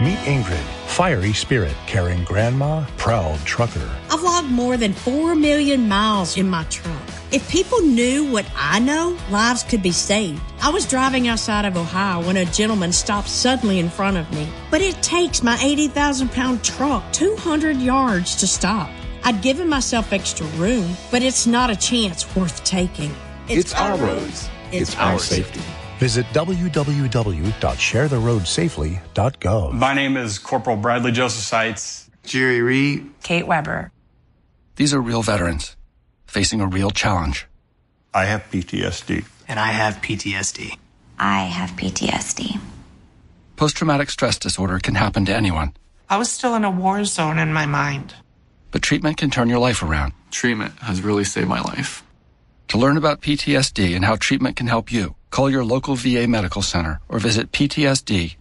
Meet Ingrid, fiery spirit carrying grandma, proud trucker. I've logged more than 4 million miles in my truck. If people knew what I know, lives could be saved. I was driving outside of Ohio when a gentleman stopped suddenly in front of me. But it takes my 80,000 pound truck 200 yards to stop. I'd given myself extra room, but it's not a chance worth taking. It's our roads. It's our safety. Visit www.sharetheroadsafely.gov. My name is Corporal Bradley Joseph Seitz. Jerry Reed. Kate Weber. These are real veterans facing a real challenge. I have PTSD. And I have PTSD. I have PTSD. Post traumatic stress disorder can happen to anyone, I was still in a war zone in my mind. but treatment can turn your life around. Treatment has really saved my life. To learn about PTSD and how treatment can help you, call your local VA medical center or visit ptsd.va.gov.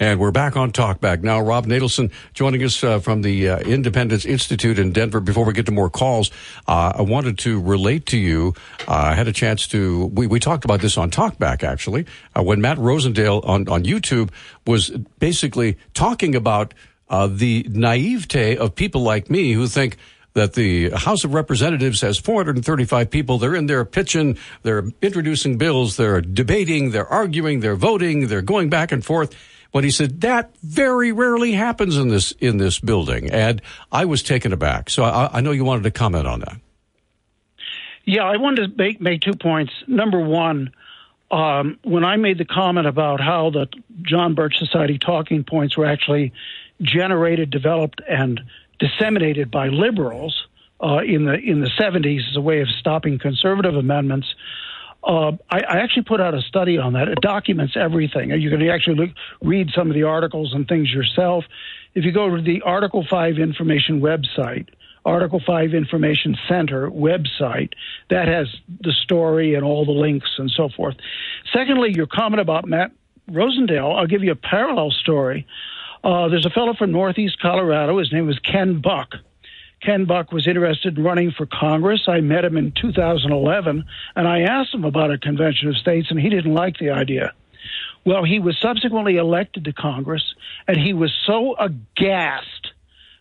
And we're back on Talkback now. Rob Natelson joining us uh, from the uh, Independence Institute in Denver. Before we get to more calls, uh, I wanted to relate to you. Uh, I had a chance to. We, we talked about this on Talkback actually uh, when Matt Rosendale on on YouTube was basically talking about uh, the naivete of people like me who think that the House of Representatives has 435 people. They're in there pitching, they're introducing bills, they're debating, they're arguing, they're voting, they're going back and forth. But he said that very rarely happens in this in this building, and I was taken aback. So I, I know you wanted to comment on that. Yeah, I wanted to make, make two points. Number one, um, when I made the comment about how the John Birch Society talking points were actually generated, developed, and disseminated by liberals uh, in the in the 70s as a way of stopping conservative amendments. Uh, I, I actually put out a study on that. It documents everything. You can actually look, read some of the articles and things yourself. If you go to the Article 5 Information website, Article 5 Information Center website, that has the story and all the links and so forth. Secondly, your comment about Matt Rosendale, I'll give you a parallel story. Uh, there's a fellow from Northeast Colorado. His name was Ken Buck. Ken Buck was interested in running for Congress. I met him in 2011, and I asked him about a convention of states, and he didn't like the idea. Well, he was subsequently elected to Congress, and he was so aghast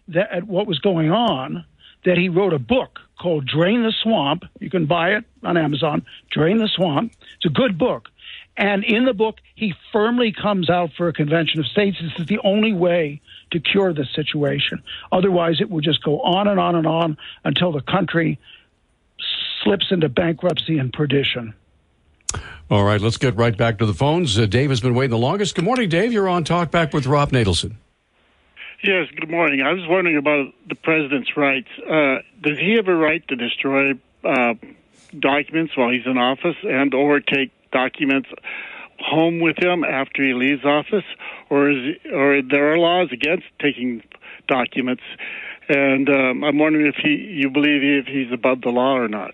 that, at what was going on that he wrote a book called Drain the Swamp. You can buy it on Amazon. Drain the Swamp. It's a good book. And in the book, he firmly comes out for a convention of states. This is the only way to cure this situation. Otherwise, it will just go on and on and on until the country slips into bankruptcy and perdition. All right, let's get right back to the phones. Uh, Dave has been waiting the longest. Good morning, Dave. You're on Talk Back with Rob Natelson. Yes, good morning. I was wondering about the president's rights. Uh, does he have a right to destroy uh, documents while he's in office and or take documents home with him after he leaves office, or is or there are laws against taking documents? And um, I'm wondering if he, you believe if he's above the law or not.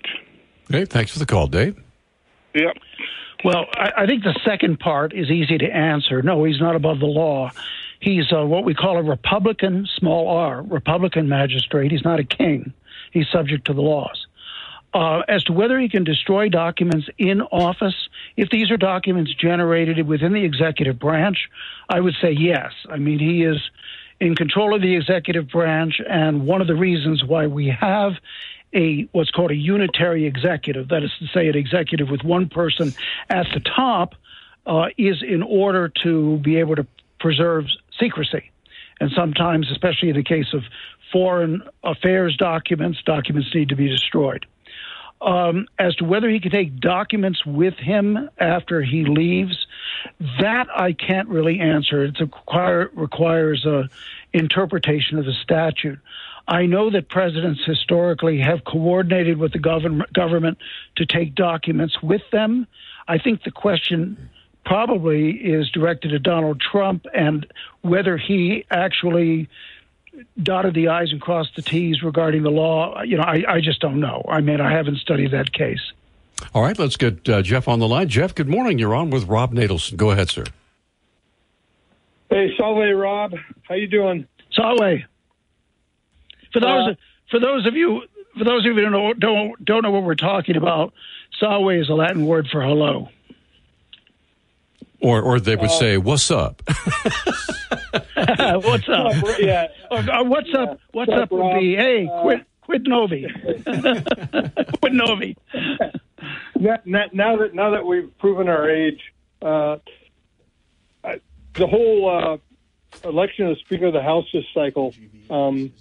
Okay, thanks for the call, Dave. Yep. Well, I, I think the second part is easy to answer. No, he's not above the law. He's uh, what we call a Republican, small r, Republican magistrate. He's not a king. He's subject to the laws. Uh, as to whether he can destroy documents in office, if these are documents generated within the executive branch, I would say yes. I mean, he is in control of the executive branch, and one of the reasons why we have a what's called a unitary executive, that is to say, an executive with one person at the top, uh, is in order to be able to preserve secrecy. And sometimes, especially in the case of foreign affairs documents, documents need to be destroyed. Um, as to whether he can take documents with him after he leaves, that I can't really answer. It require, requires a interpretation of the statute. I know that presidents historically have coordinated with the government, government to take documents with them. I think the question probably is directed to Donald Trump and whether he actually dotted the I's and crossed the T's regarding the law. You know, I, I just don't know. I mean, I haven't studied that case. All right, let's get uh, Jeff on the line. Jeff, good morning. You're on with Rob Natelson. Go ahead, sir. Hey, Salve, Rob. How you doing? Salve. For those Uh, for those of you for those of you who don't know, don't don't know what we're talking about, salve is a Latin word for hello. Or, or they would Uh, say, "What's up?" what's up? yeah. Or what's up? What's up up, would Rob? be, hey, Uh, quit, quid novi, quid novi. now, now- now that now that we've proven our age, uh, the whole uh, election of the Speaker of the House this cycle, um,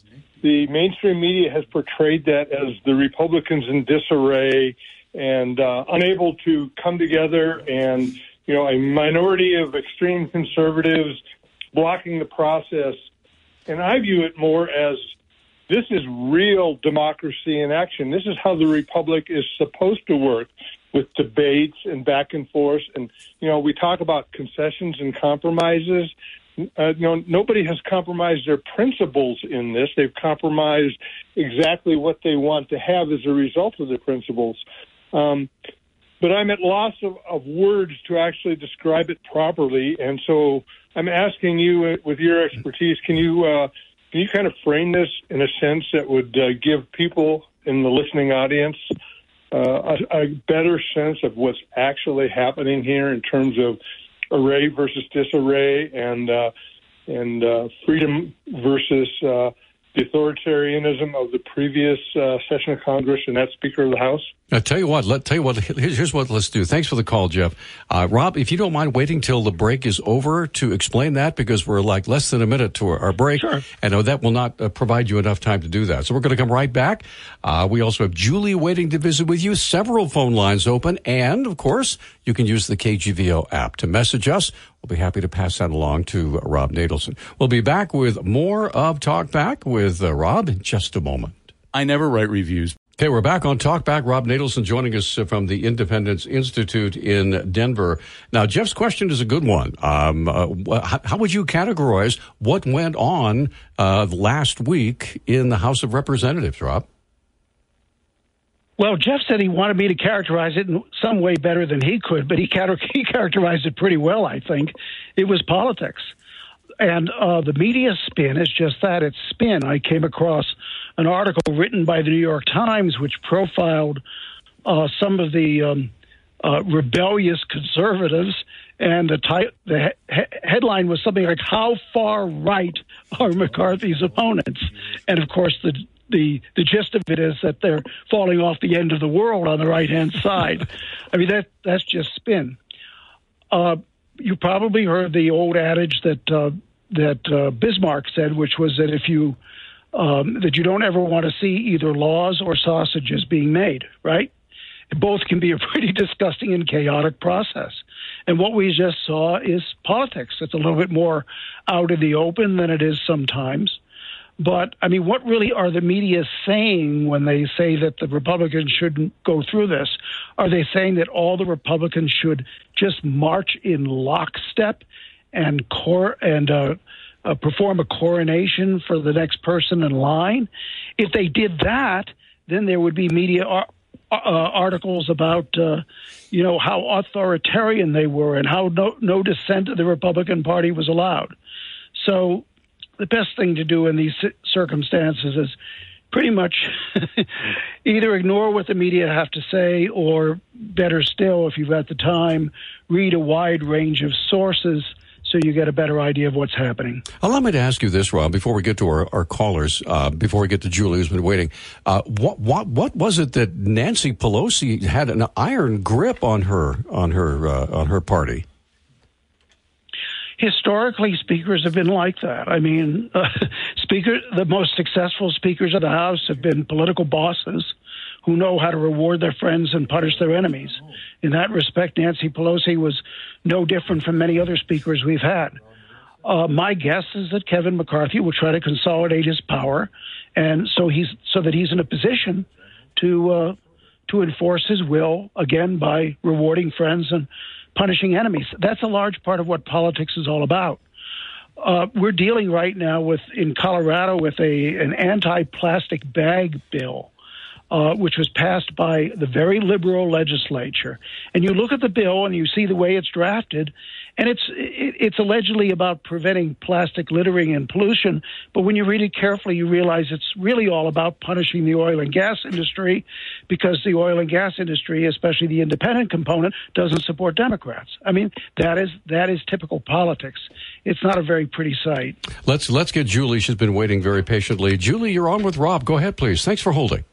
the mainstream media has portrayed that as the Republicans in disarray and uh, unable to come together, and you know a minority of extreme conservatives blocking the process. And I view it more as this is real democracy in action. This is how the republic is supposed to work with debates and back and forth. And, you know, we talk about concessions and compromises. Uh, you know, nobody has compromised their principles in this. They've compromised exactly what they want to have as a result of their principles. Um, but I'm at loss of, of words to actually describe it properly. And so I'm asking you, uh, with your expertise, can you uh, can you kind of frame this in a sense that would uh, give people in the listening audience uh, a, a better sense of what's actually happening here in terms of array versus disarray and uh, and uh, freedom versus uh, the authoritarianism of the previous uh, session of Congress and that Speaker of the House? I tell you what. Let tell you what. Here's, here's what let's do. Thanks for the call, Jeff. Uh, Rob, if you don't mind waiting till the break is over to explain that, because we're like less than a minute to our, our break, sure. and uh, that will not uh, provide you enough time to do that. So we're going to come right back. Uh, we also have Julie waiting to visit with you. Several phone lines open, and of course, you can use the KGVO app to message us. We'll be happy to pass that along to uh, Rob Natelson. We'll be back with more of Talk Back with uh, Rob in just a moment. I never write reviews. Okay, we're back on Talk Back. Rob Natelson joining us uh, from the Independence Institute in Denver. Now, Jeff's question is a good one. Um, uh, how, how, would you categorize what went on uh, last week in the House of Representatives, Rob? Well, Jeff said he wanted me to characterize it in some way better than he could, but he, he characterized it pretty well, I think. It was politics. And uh, the media spin is just that it's spin. I came across an article written by the New York Times which profiled uh, some of the um, uh, rebellious conservatives, and the, ty- the he- headline was something like "How far right are McCarthy's opponents?" And of course, the the the gist of it is that they're falling off the end of the world on the right hand side. I mean that that's just spin. Uh, you probably heard the old adage that uh, that uh, Bismarck said, which was that if you um, that you don't ever want to see either laws or sausages being made, right? Both can be a pretty disgusting and chaotic process. And what we just saw is politics. It's a little bit more out in the open than it is sometimes. But I mean, what really are the media saying when they say that the Republicans shouldn't go through this? Are they saying that all the Republicans should just march in lockstep and cor- and uh, uh, perform a coronation for the next person in line? If they did that, then there would be media ar- uh, articles about, uh, you know, how authoritarian they were and how no, no dissent of the Republican Party was allowed. So the best thing to do in these circumstances is pretty much either ignore what the media have to say or better still if you've got the time read a wide range of sources so you get a better idea of what's happening. Allow me to ask you this, Rob, before we get to our, our callers, uh, before we get to Julie, who's been waiting. Uh, what, what, what was it that Nancy Pelosi had an iron grip on her, on her, uh, on her party? Historically speakers have been like that. I mean, uh, speaker the most successful speakers of the House have been political bosses who know how to reward their friends and punish their enemies. In that respect, Nancy Pelosi was no different from many other speakers we've had. Uh, my guess is that Kevin McCarthy will try to consolidate his power, and so he's so that he's in a position to uh, to enforce his will again by rewarding friends and punishing enemies. That's a large part of what politics is all about. Uh, we're dealing right now with in Colorado with a an anti-plastic bag bill, uh, which was passed by the very liberal legislature. And you look at the bill and you see the way it's drafted, and it's it, it's allegedly about preventing plastic littering and pollution. But when you read it carefully, you realize it's really all about punishing the oil and gas industry, because the oil and gas industry, especially the independent component, doesn't support Democrats. I mean, that is that is typical politics. It's not a very pretty sight. Let's let's get Julie. She's been waiting very patiently. Julie, you're on with Rob. Go ahead, please. Thanks for holding.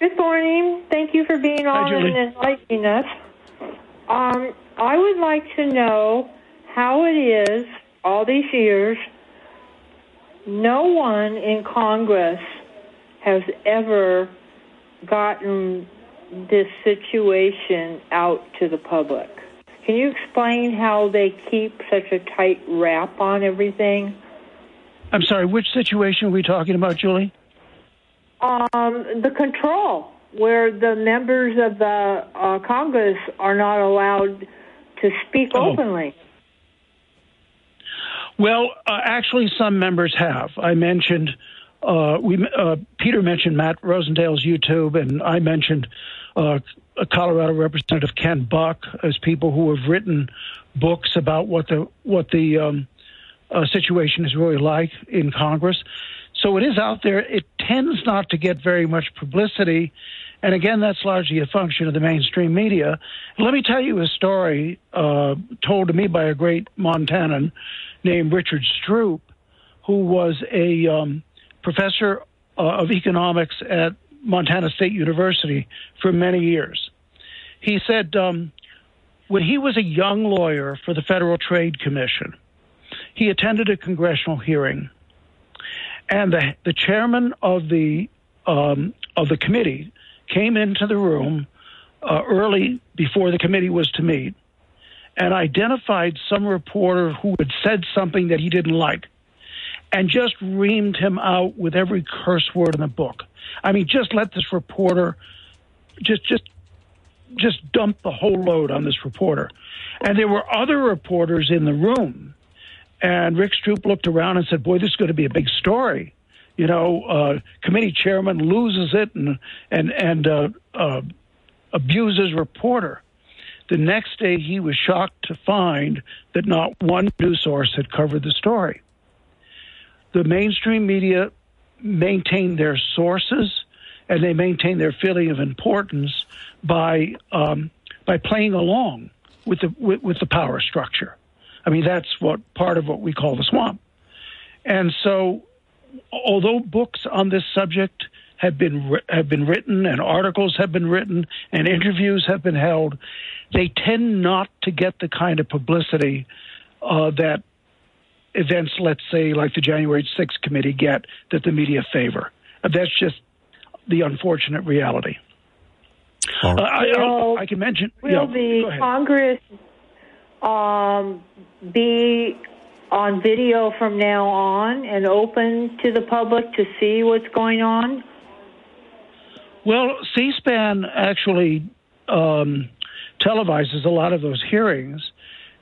Good morning. Thank you for being Hi, on Julie. and enlightening us. Um, I would like to know how it is all these years. No one in Congress has ever gotten this situation out to the public. Can you explain how they keep such a tight wrap on everything? I'm sorry. Which situation are we talking about, Julie? Um, the control, where the members of the uh, Congress are not allowed to speak Oh. openly. Well, uh, actually, some members have. I mentioned uh, we uh, Peter mentioned Matt Rosendale's YouTube, and I mentioned uh, Colorado Representative Ken Buck as people who have written books about what the what the um, uh, situation is really like in Congress. So it is out there. It tends not to get very much publicity. And again, that's largely a function of the mainstream media. Let me tell you a story uh, told to me by a great Montanan named Richard Stroup, who was a um, professor uh, of economics at Montana State University for many years. He said um, when he was a young lawyer for the Federal Trade Commission, he attended a congressional hearing, and the the chairman of the um, of the committee came into the room uh, early before the committee was to meet and identified some reporter who had said something that he didn't like and just reamed him out with every curse word in the book. I mean, just let this reporter just just just dump the whole load on this reporter. And there were other reporters in the room. And Rick Stroup looked around and said, Boy, this is going to be a big story. You know, uh, committee chairman loses it and and and uh, uh, abuses reporter. The next day, he was shocked to find that not one news source had covered the story. The mainstream media maintain their sources and they maintain their feeling of importance by um, by playing along with the with, with the power structure. I mean, that's what part of what we call the swamp. And so, although books on this subject have been have been written and articles have been written and interviews have been held, they tend not to get the kind of publicity uh, that events, let's say, like the January 6th committee, get that the media favor. Uh, That's just the unfortunate reality. Uh, I, I, I can mention. Will yeah, the. Congress um, be on video from now on and open to the public to see what's going on? Well, C-SPAN actually um, televises a lot of those hearings,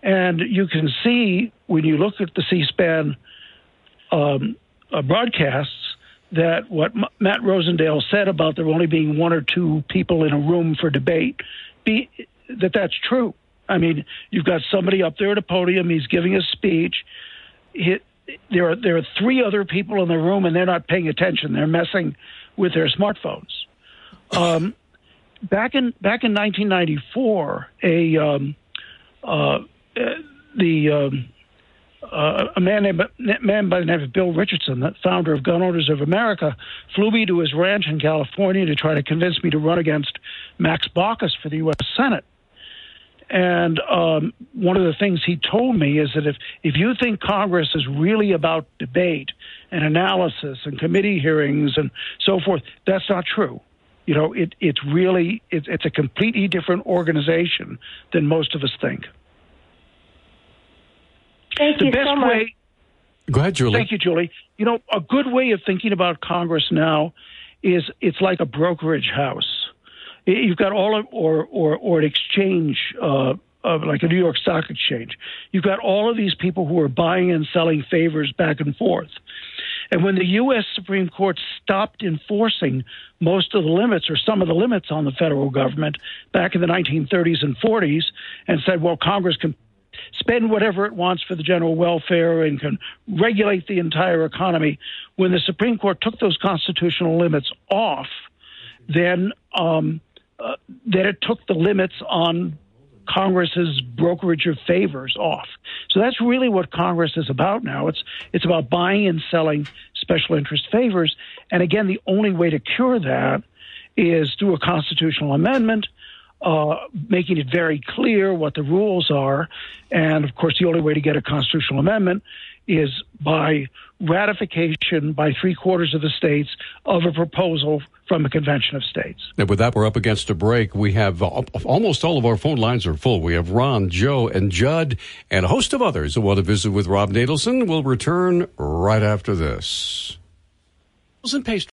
and you can see when you look at the C-SPAN um, uh, broadcasts that what M- Matt Rosendale said about there only being one or two people in a room for debate, be, that that's true. I mean, you've got somebody up there at a podium. He's giving a speech. He, there are there are three other people in the room, and they're not paying attention. They're messing with their smartphones. Um, back in back in 1994, a um, uh, the um, uh, a man named man by the name of Bill Richardson, the founder of Gun Owners of America, flew me to his ranch in California to try to convince me to run against Max Baucus for the U.S. Senate. And um, one of the things he told me is that if, if you think Congress is really about debate and analysis and committee hearings and so forth, that's not true. You know, it, it's really it's, it's a completely different organization than most of us think. Thank the you best so much. way. Go ahead, Julie. Thank you, Julie. You know, a good way of thinking about Congress now is it's like a brokerage house. You've got all of, or or or an exchange, uh, of like a New York Stock Exchange. You've got all of these people who are buying and selling favors back and forth. And when the U.S. Supreme Court stopped enforcing most of the limits or some of the limits on the federal government back in the 1930s and 40s and said, well, Congress can spend whatever it wants for the general welfare and can regulate the entire economy. When the Supreme Court took those constitutional limits off, then um, uh, then it took the limits on Congress's brokerage of favors off. So that's really what Congress is about now. It's it's about buying and selling special interest favors. And again, the only way to cure that is through a constitutional amendment, uh, making it very clear what the rules are. And of course, the only way to get a constitutional amendment is by ratification by three quarters of the states of a proposal from a convention of states. And with that, we're up against a break. We have uh, almost all of our phone lines are full. We have Ron, Joe, and Judd, and a host of others who want to visit with Rob Natelson. We'll return right after this.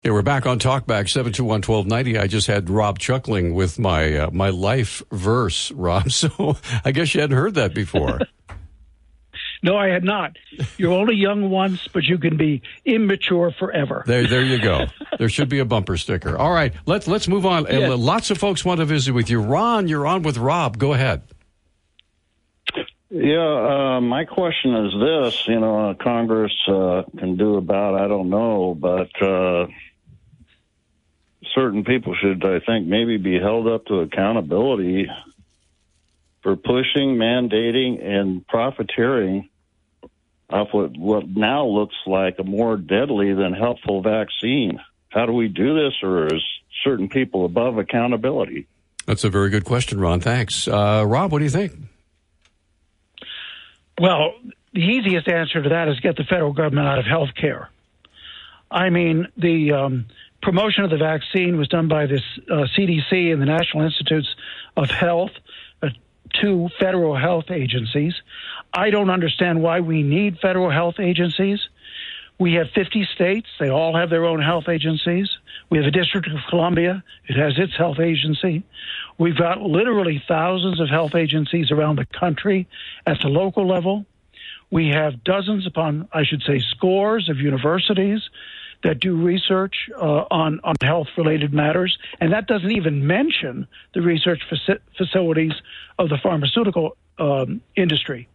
Hey, we're back on Talkback 721-1290. I just had Rob chuckling with my uh, my life verse, Rob. So I guess you hadn't heard that before. No, I had not. You're only young once, but you can be immature forever. There, there you go. there should be a bumper sticker. All right, let's let's move on. Yes. Lots of folks want to visit with you. Ron, you're on with Rob. Go ahead. Yeah, uh, my question is this: you know, uh, Congress uh, can do about I don't know, but uh, certain people should, I think, maybe be held up to accountability for pushing, mandating, and profiteering off what, what now looks like a more deadly than helpful vaccine. How do we do this, or is certain people above accountability? That's a very good question, Ron. Thanks. Uh, Rob, what do you think? Well, the easiest answer to that is get the federal government out of health care. I mean, the um, promotion of the vaccine was done by this uh, CDC and the National Institutes of Health, uh, two federal health agencies. I don't understand why we need federal health agencies. We have 50 states. They all have their own health agencies. We have the District of Columbia. It has its health agency. We've got literally thousands of health agencies around the country at the local level. We have dozens upon, I should say, scores of universities that do research uh, on, on health related matters. And that doesn't even mention the research faci- facilities of the pharmaceutical um, industry.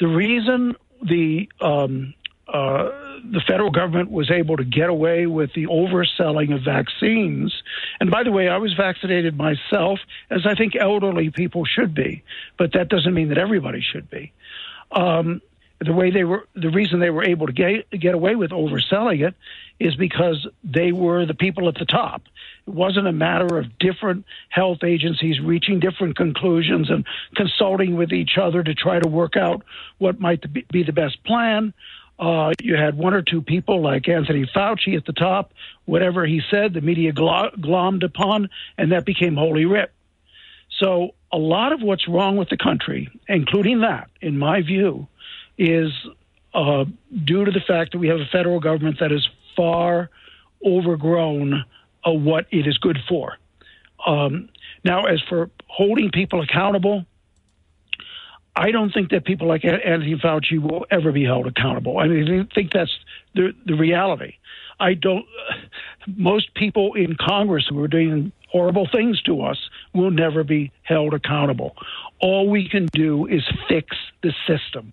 The reason the um, uh, the federal government was able to get away with the overselling of vaccines. And by the way, I was vaccinated myself, as I think elderly people should be, but that doesn't mean that everybody should be. Um, the way they were, the reason they were able to get get away with overselling it is because they were the people at the top. It wasn't a matter of different health agencies reaching different conclusions and consulting with each other to try to work out what might be the best plan. Uh, you had one or two people like Anthony Fauci at the top. Whatever he said, the media glommed upon, and that became holy writ. So, a lot of what's wrong with the country, including that, in my view, is uh, due to the fact that we have a federal government that is far overgrown uh, what it is good for. Um, now, as for holding people accountable, I don't think that people like Anthony Fauci will ever be held accountable. I mean, I think that's the the reality. I don't. Most people in Congress who are doing horrible things to us will never be held accountable. All we can do is fix the system.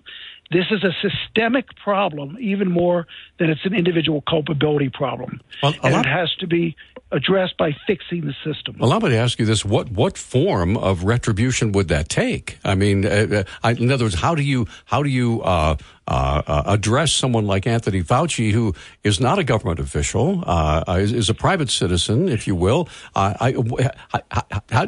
This is a systemic problem, even more than it's an individual culpability problem. Well, and it has to be addressed by fixing the system. Well, I'm going to ask you this: what what form of retribution would that take? I mean, uh, uh I, in other words, how do you how do you uh, uh, uh, address someone like Anthony Fauci, who is not a government official, uh, is, is, a private citizen, if you will. I, I, how,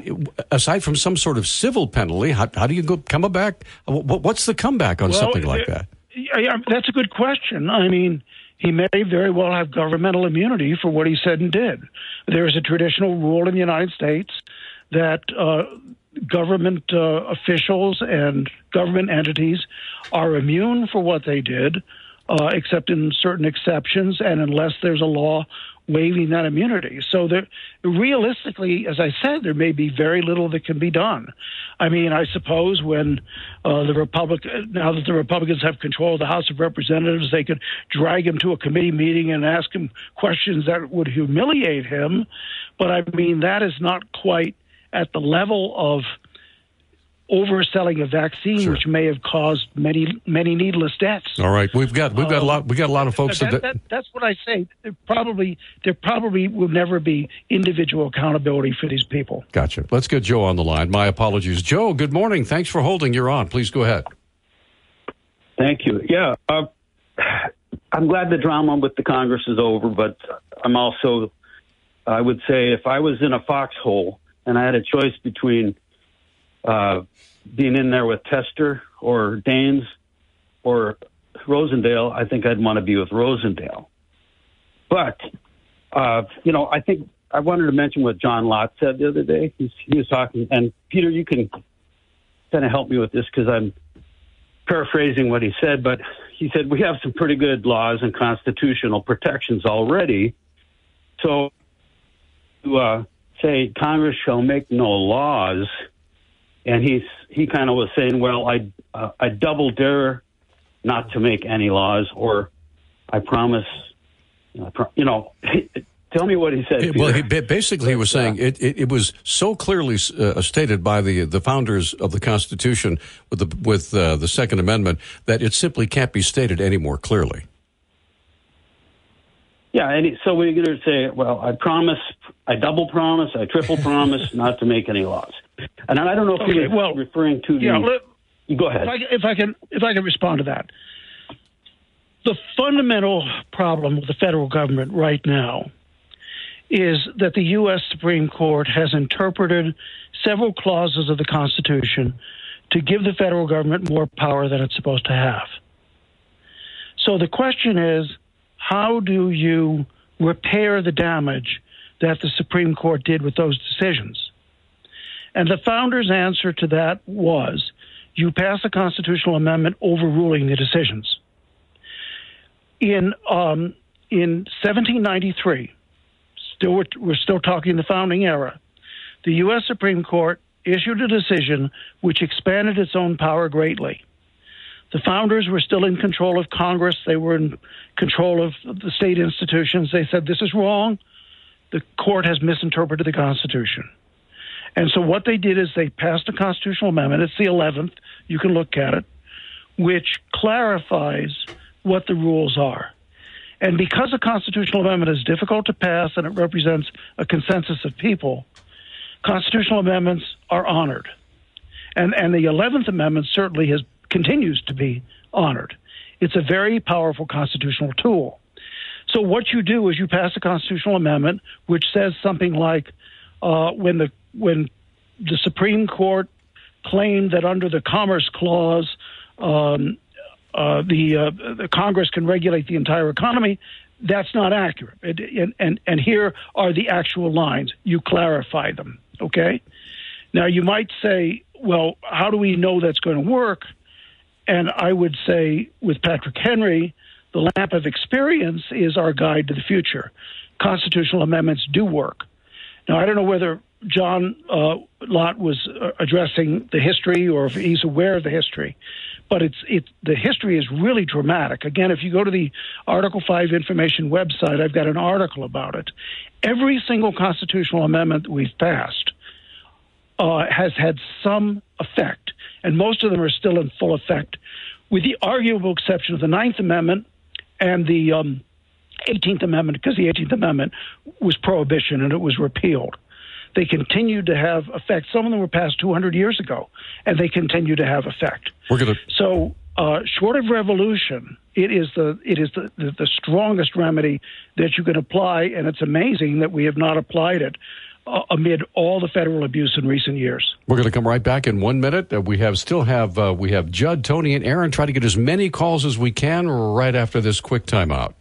aside from some sort of civil penalty, how, how do you go, come back? What's the comeback on well, something like that? Yeah, that's a good question. I mean, he may very well have governmental immunity for what he said and did. There is a traditional rule in the United States that uh, government uh, officials and government entities are immune for what they did, uh, except in certain exceptions and unless there's a law waiving that immunity. So there, realistically, as I said, there may be very little that can be done. I mean, I suppose when uh, the Republic now that the Republicans have control of the House of Representatives, they could drag him to a committee meeting and ask him questions that would humiliate him. But I mean, that is not quite at the level of overselling a vaccine, which may have caused many many needless deaths. All right, we've got we've got a lot we got a lot of folks That- that, that- that's what I say. There probably there probably will never be individual accountability for these people. Gotcha. Let's get Joe on the line. My apologies, Joe. Good morning. Thanks for holding. You're on. Please go ahead. Thank you. Yeah, uh, I'm glad the drama with the Congress is over, but I'm also, I would say, if I was in a foxhole and I had a choice between uh, being in there with Tester or Daines or Rosendale, I think I'd want to be with Rosendale. But, uh, you know, I think I wanted to mention what John Lott said the other day. He's, he was talking, and Peter, you can kind of help me with this because I'm paraphrasing what he said, but he said we have some pretty good laws and constitutional protections already. So to uh, say Congress shall make no laws, and he's he kind of was saying, well, I uh, I double dare not to make any laws, or I promise, pro- you know. Tell me what he said. Hey, well, he, basically, he was saying it, it, it was so clearly uh, stated by the the founders of the Constitution with the with uh, the Second Amendment that it simply can't be stated any more clearly. Yeah, and he- so we're going to say, well, I promise, I double promise, I triple promise not to make any laws. And I don't know if he Okay, was well, referring to the. Yeah, let, go ahead. If I, if I can, if I can respond to that, the fundamental problem with the federal government right now is that the U.S. Supreme Court has interpreted several clauses of the Constitution to give the federal government more power than it's supposed to have. So the question is, how do you repair the damage that the Supreme Court did with those decisions? And the founders' answer to that was you pass a constitutional amendment overruling the decisions. In um, in 1793, still we're, we're still talking the founding era, the U.S. Supreme Court issued a decision which expanded its own power greatly. The founders were still in control of Congress. They were in control of the state institutions. They said, This is wrong. The court has misinterpreted the Constitution. And so what they did is they passed a constitutional amendment. It's the 11th. You can look at it, which clarifies what the rules are. And because a constitutional amendment is difficult to pass and it represents a consensus of people, constitutional amendments are honored. And, and the 11th Amendment certainly has, continues to be honored. It's a very powerful constitutional tool. So what you do is you pass a constitutional amendment which says something like, uh, when the when the Supreme Court claimed that under the Commerce Clause, um, uh, the uh, the Congress can regulate the entire economy. That's not accurate. It, and, and and here are the actual lines. You clarify them. Okay. Now you might say, well, how do we know that's going to work? And I would say, with Patrick Henry, the lamp of experience is our guide to the future. Constitutional amendments do work. Now, I don't know whether John uh, Lott was uh, addressing the history or if he's aware of the history, but it's it the history is really dramatic. Again, if you go to the Article Five Information website, I've got an article about it. Every single constitutional amendment we've passed uh, has had some effect, and most of them are still in full effect, with the arguable exception of the Ninth Amendment and the um, 18th Amendment, because the 18th Amendment was prohibition and it was repealed. They continued to have effect. Some of them were passed 200 years ago, and they continue to have effect. We're to So, uh, short of revolution, it is the it is the, the, the strongest remedy that you can apply, and it's amazing that we have not applied it uh, amid all the federal abuse in recent years. We're going to come right back in one minute. Uh, we have still have uh, we have Judd, Tony, and Aaron. Try to get as many calls as we can right after this quick timeout.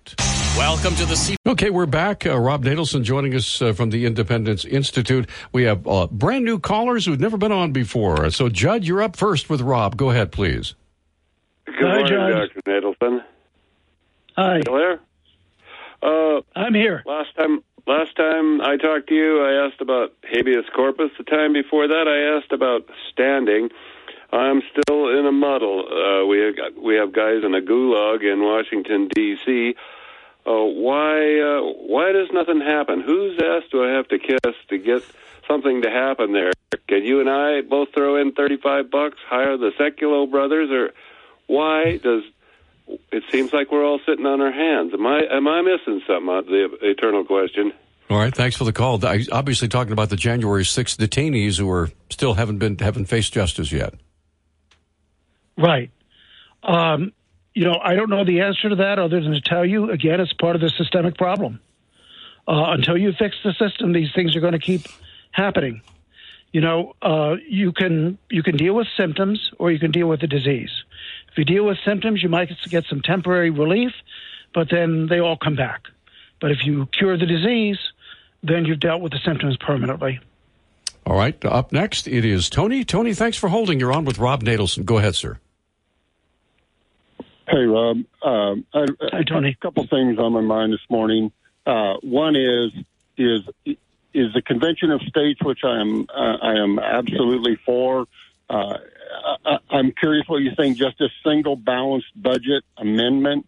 Welcome to the C. Okay, we're back. Uh, Rob Natelson joining us uh, from the Independence Institute. We have uh, brand new callers who've never been on before. So, Judd, you're up first with Rob. Go ahead, please. Good Hi, morning, Judge. Dr. Natelson. Hi. Still there? Uh, I'm here. Last time, last time I talked to you, I asked about habeas corpus. The time before that, I asked about standing. I'm still in a muddle. Uh, we have we have guys in a gulag in Washington D.C. Uh, why uh, Why does nothing happen? Whose ass do I have to kiss to get something to happen there? Can you and I both throw in 35 bucks, hire the Sekulow brothers, or why does it seems like we're all sitting on our hands? Am I am I missing something? uh, The eternal question. All right, thanks for the call. I, obviously, talking about the January 6th detainees who are still haven't been haven't faced justice yet. Right. Um, you know, I don't know the answer to that other than to tell you again, it's part of the systemic problem. Uh, until you fix the system, these things are going to keep happening. You know, uh, you can you can deal with symptoms or you can deal with the disease. If you deal with symptoms, you might get some temporary relief, but then they all come back. But if you cure the disease, then you've dealt with the symptoms permanently. All right, up next it is Tony. Tony, thanks for holding. You're on with Rob Natelson. Go ahead, sir. Hey, Rob. Um, I, Hi, Tony. A couple things on my mind this morning. Uh, one is is is the Convention of States, which I am uh, I am absolutely for. Uh, I, I'm curious what you think. Just a single balanced budget amendment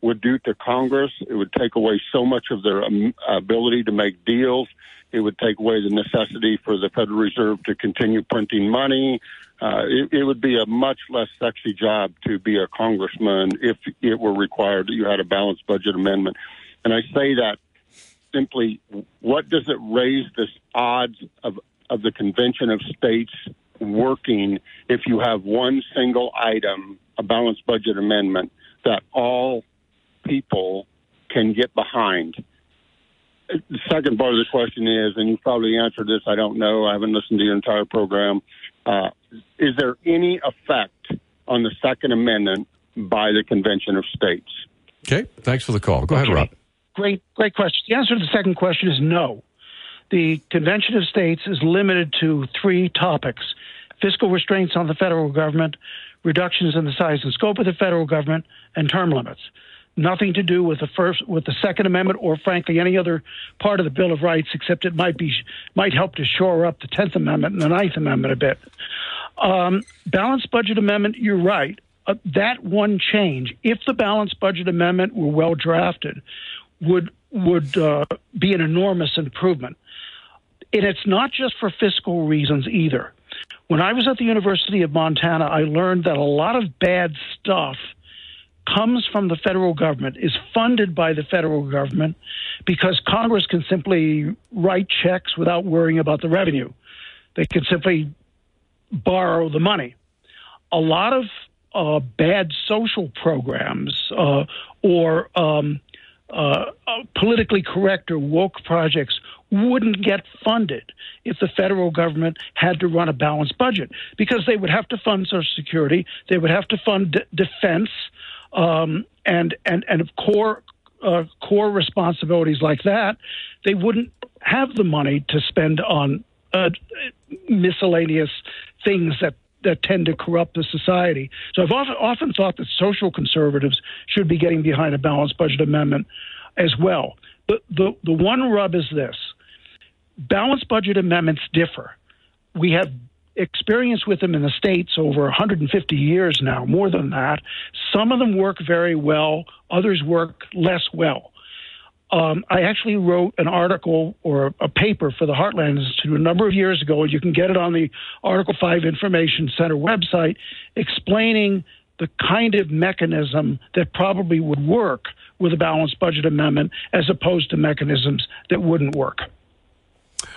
would do to Congress. It would take away so much of their um, ability to make deals. It would take away the necessity for the Federal Reserve to continue printing money. Uh, it, it would be a much less sexy job to be a congressman if it were required that you had a balanced budget amendment. And I say that simply, what does it raise this odds of, of the Convention of States working if you have one single item, a balanced budget amendment, that all people can get behind? The second part of the question is, and you probably answered this, I don't know, I haven't listened to your entire program. Uh, is there any effect on the Second Amendment by the Convention of States? Okay, thanks for the call. Go ahead, Rob. Great, great question. The answer to the second question is no. The Convention of States is limited to three topics fiscal restraints on the federal government, reductions in the size and scope of the federal government, and term limits. Nothing to do with the first, with the Second Amendment, or frankly any other part of the Bill of Rights, except it might be might help to shore up the Tenth Amendment and the Ninth Amendment a bit. Um, balanced budget amendment, you're right. Uh, that one change, if the balanced budget amendment were well drafted, would would uh, be an enormous improvement. And it's not just for fiscal reasons either. When I was at the University of Montana, I learned that a lot of bad stuff comes from the federal government, is funded by the federal government, because Congress can simply write checks without worrying about the revenue. They can simply borrow the money. A lot of uh, bad social programs uh, or um, uh, politically correct or woke projects wouldn't get funded if the federal government had to run a balanced budget because they would have to fund Social Security, they would have to fund d- defense, um, and and and core uh, core responsibilities like that. They wouldn't have the money to spend on uh, miscellaneous things that that tend to corrupt the society. So I've often, often thought that social conservatives should be getting behind a balanced budget amendment as well. The, the, the one rub is this balanced budget amendments differ. We have experience with them in the States over 150 years now, more than that. Some of them work very well, others work less well. Um, I actually wrote an article or a paper for the Heartland Institute a number of years ago, and you can get it on the Article 5 Information Center website, explaining the kind of mechanism that probably would work with a balanced budget amendment as opposed to mechanisms that wouldn't work.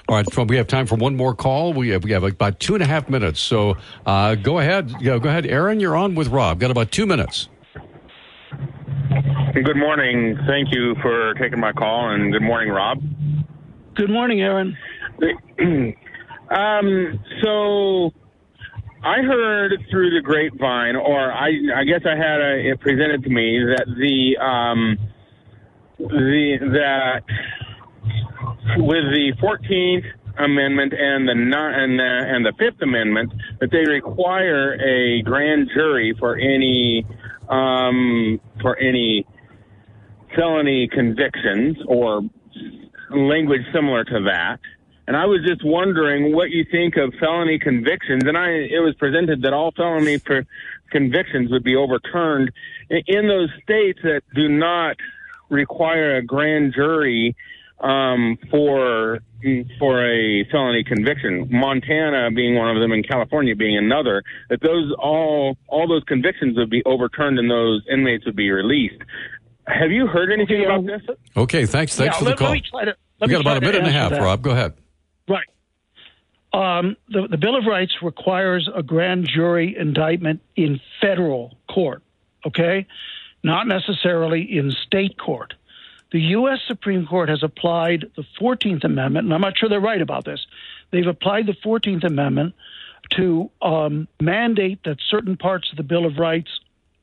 All right, we have time for one more call. We have, we have about two and a half minutes. So uh, go ahead. Go ahead, Aaron. You're on with Rob. Got about two minutes. Good morning. Thank you for taking my call, and good morning, Rob. Good morning, Aaron. um, so I heard through the grapevine, or I, I guess I had a, it presented to me that the um, the that with the 14th Amendment and the and the and the Fifth Amendment that they require a grand jury for any um, for any felony convictions or language similar to that. And I was just wondering what you think of felony convictions. And I, it was presented that all felony per convictions would be overturned in those states that do not require a grand jury um, for for a felony conviction. Montana being one of them, and California being another. That those all all those convictions would be overturned, and those inmates would be released. Have you heard anything about this? Okay, thanks. Thanks Yeah, for the call. let me try to- we me got about a minute and a half, that. Rob. Go ahead. Right. Um, the, the Bill of Rights requires a grand jury indictment in federal court, okay? Not necessarily in state court. The U.S. Supreme Court has applied the 14th Amendment, and I'm not sure they're right about this. They've applied the 14th Amendment to um, mandate that certain parts of the Bill of Rights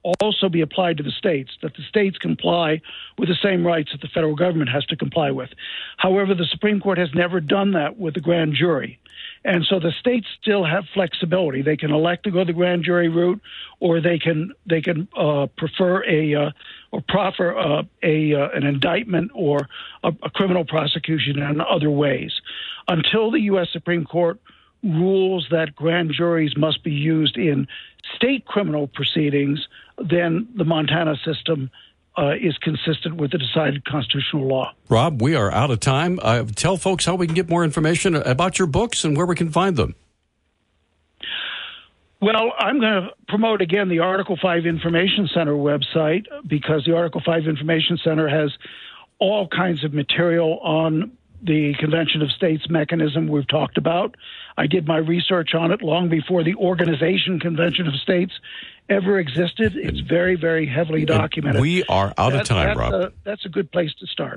also be applied to the states, that the states comply with the same rights that the federal government has to comply with. However, the Supreme Court has never done that with the grand jury. And so the states still have flexibility. They can elect to go the grand jury route, or they can they can uh, prefer a uh, or proffer uh, a uh, an indictment or a, a criminal prosecution in other ways. Until the U.S. Supreme Court rules that grand juries must be used in state criminal proceedings, then the Montana system uh, is consistent with the decided constitutional law. Rob, we are out of time. Uh, tell folks how we can get more information about your books and where we can find them. Well, I'm going to promote again the Article 5 Information Center website because the Article 5 Information Center has all kinds of material on the Convention of States mechanism we've talked about. I did my research on it long before the organization Convention of States ever existed. It's very, very heavily documented. We are out of That- time, that's Rob. That's a good place to start.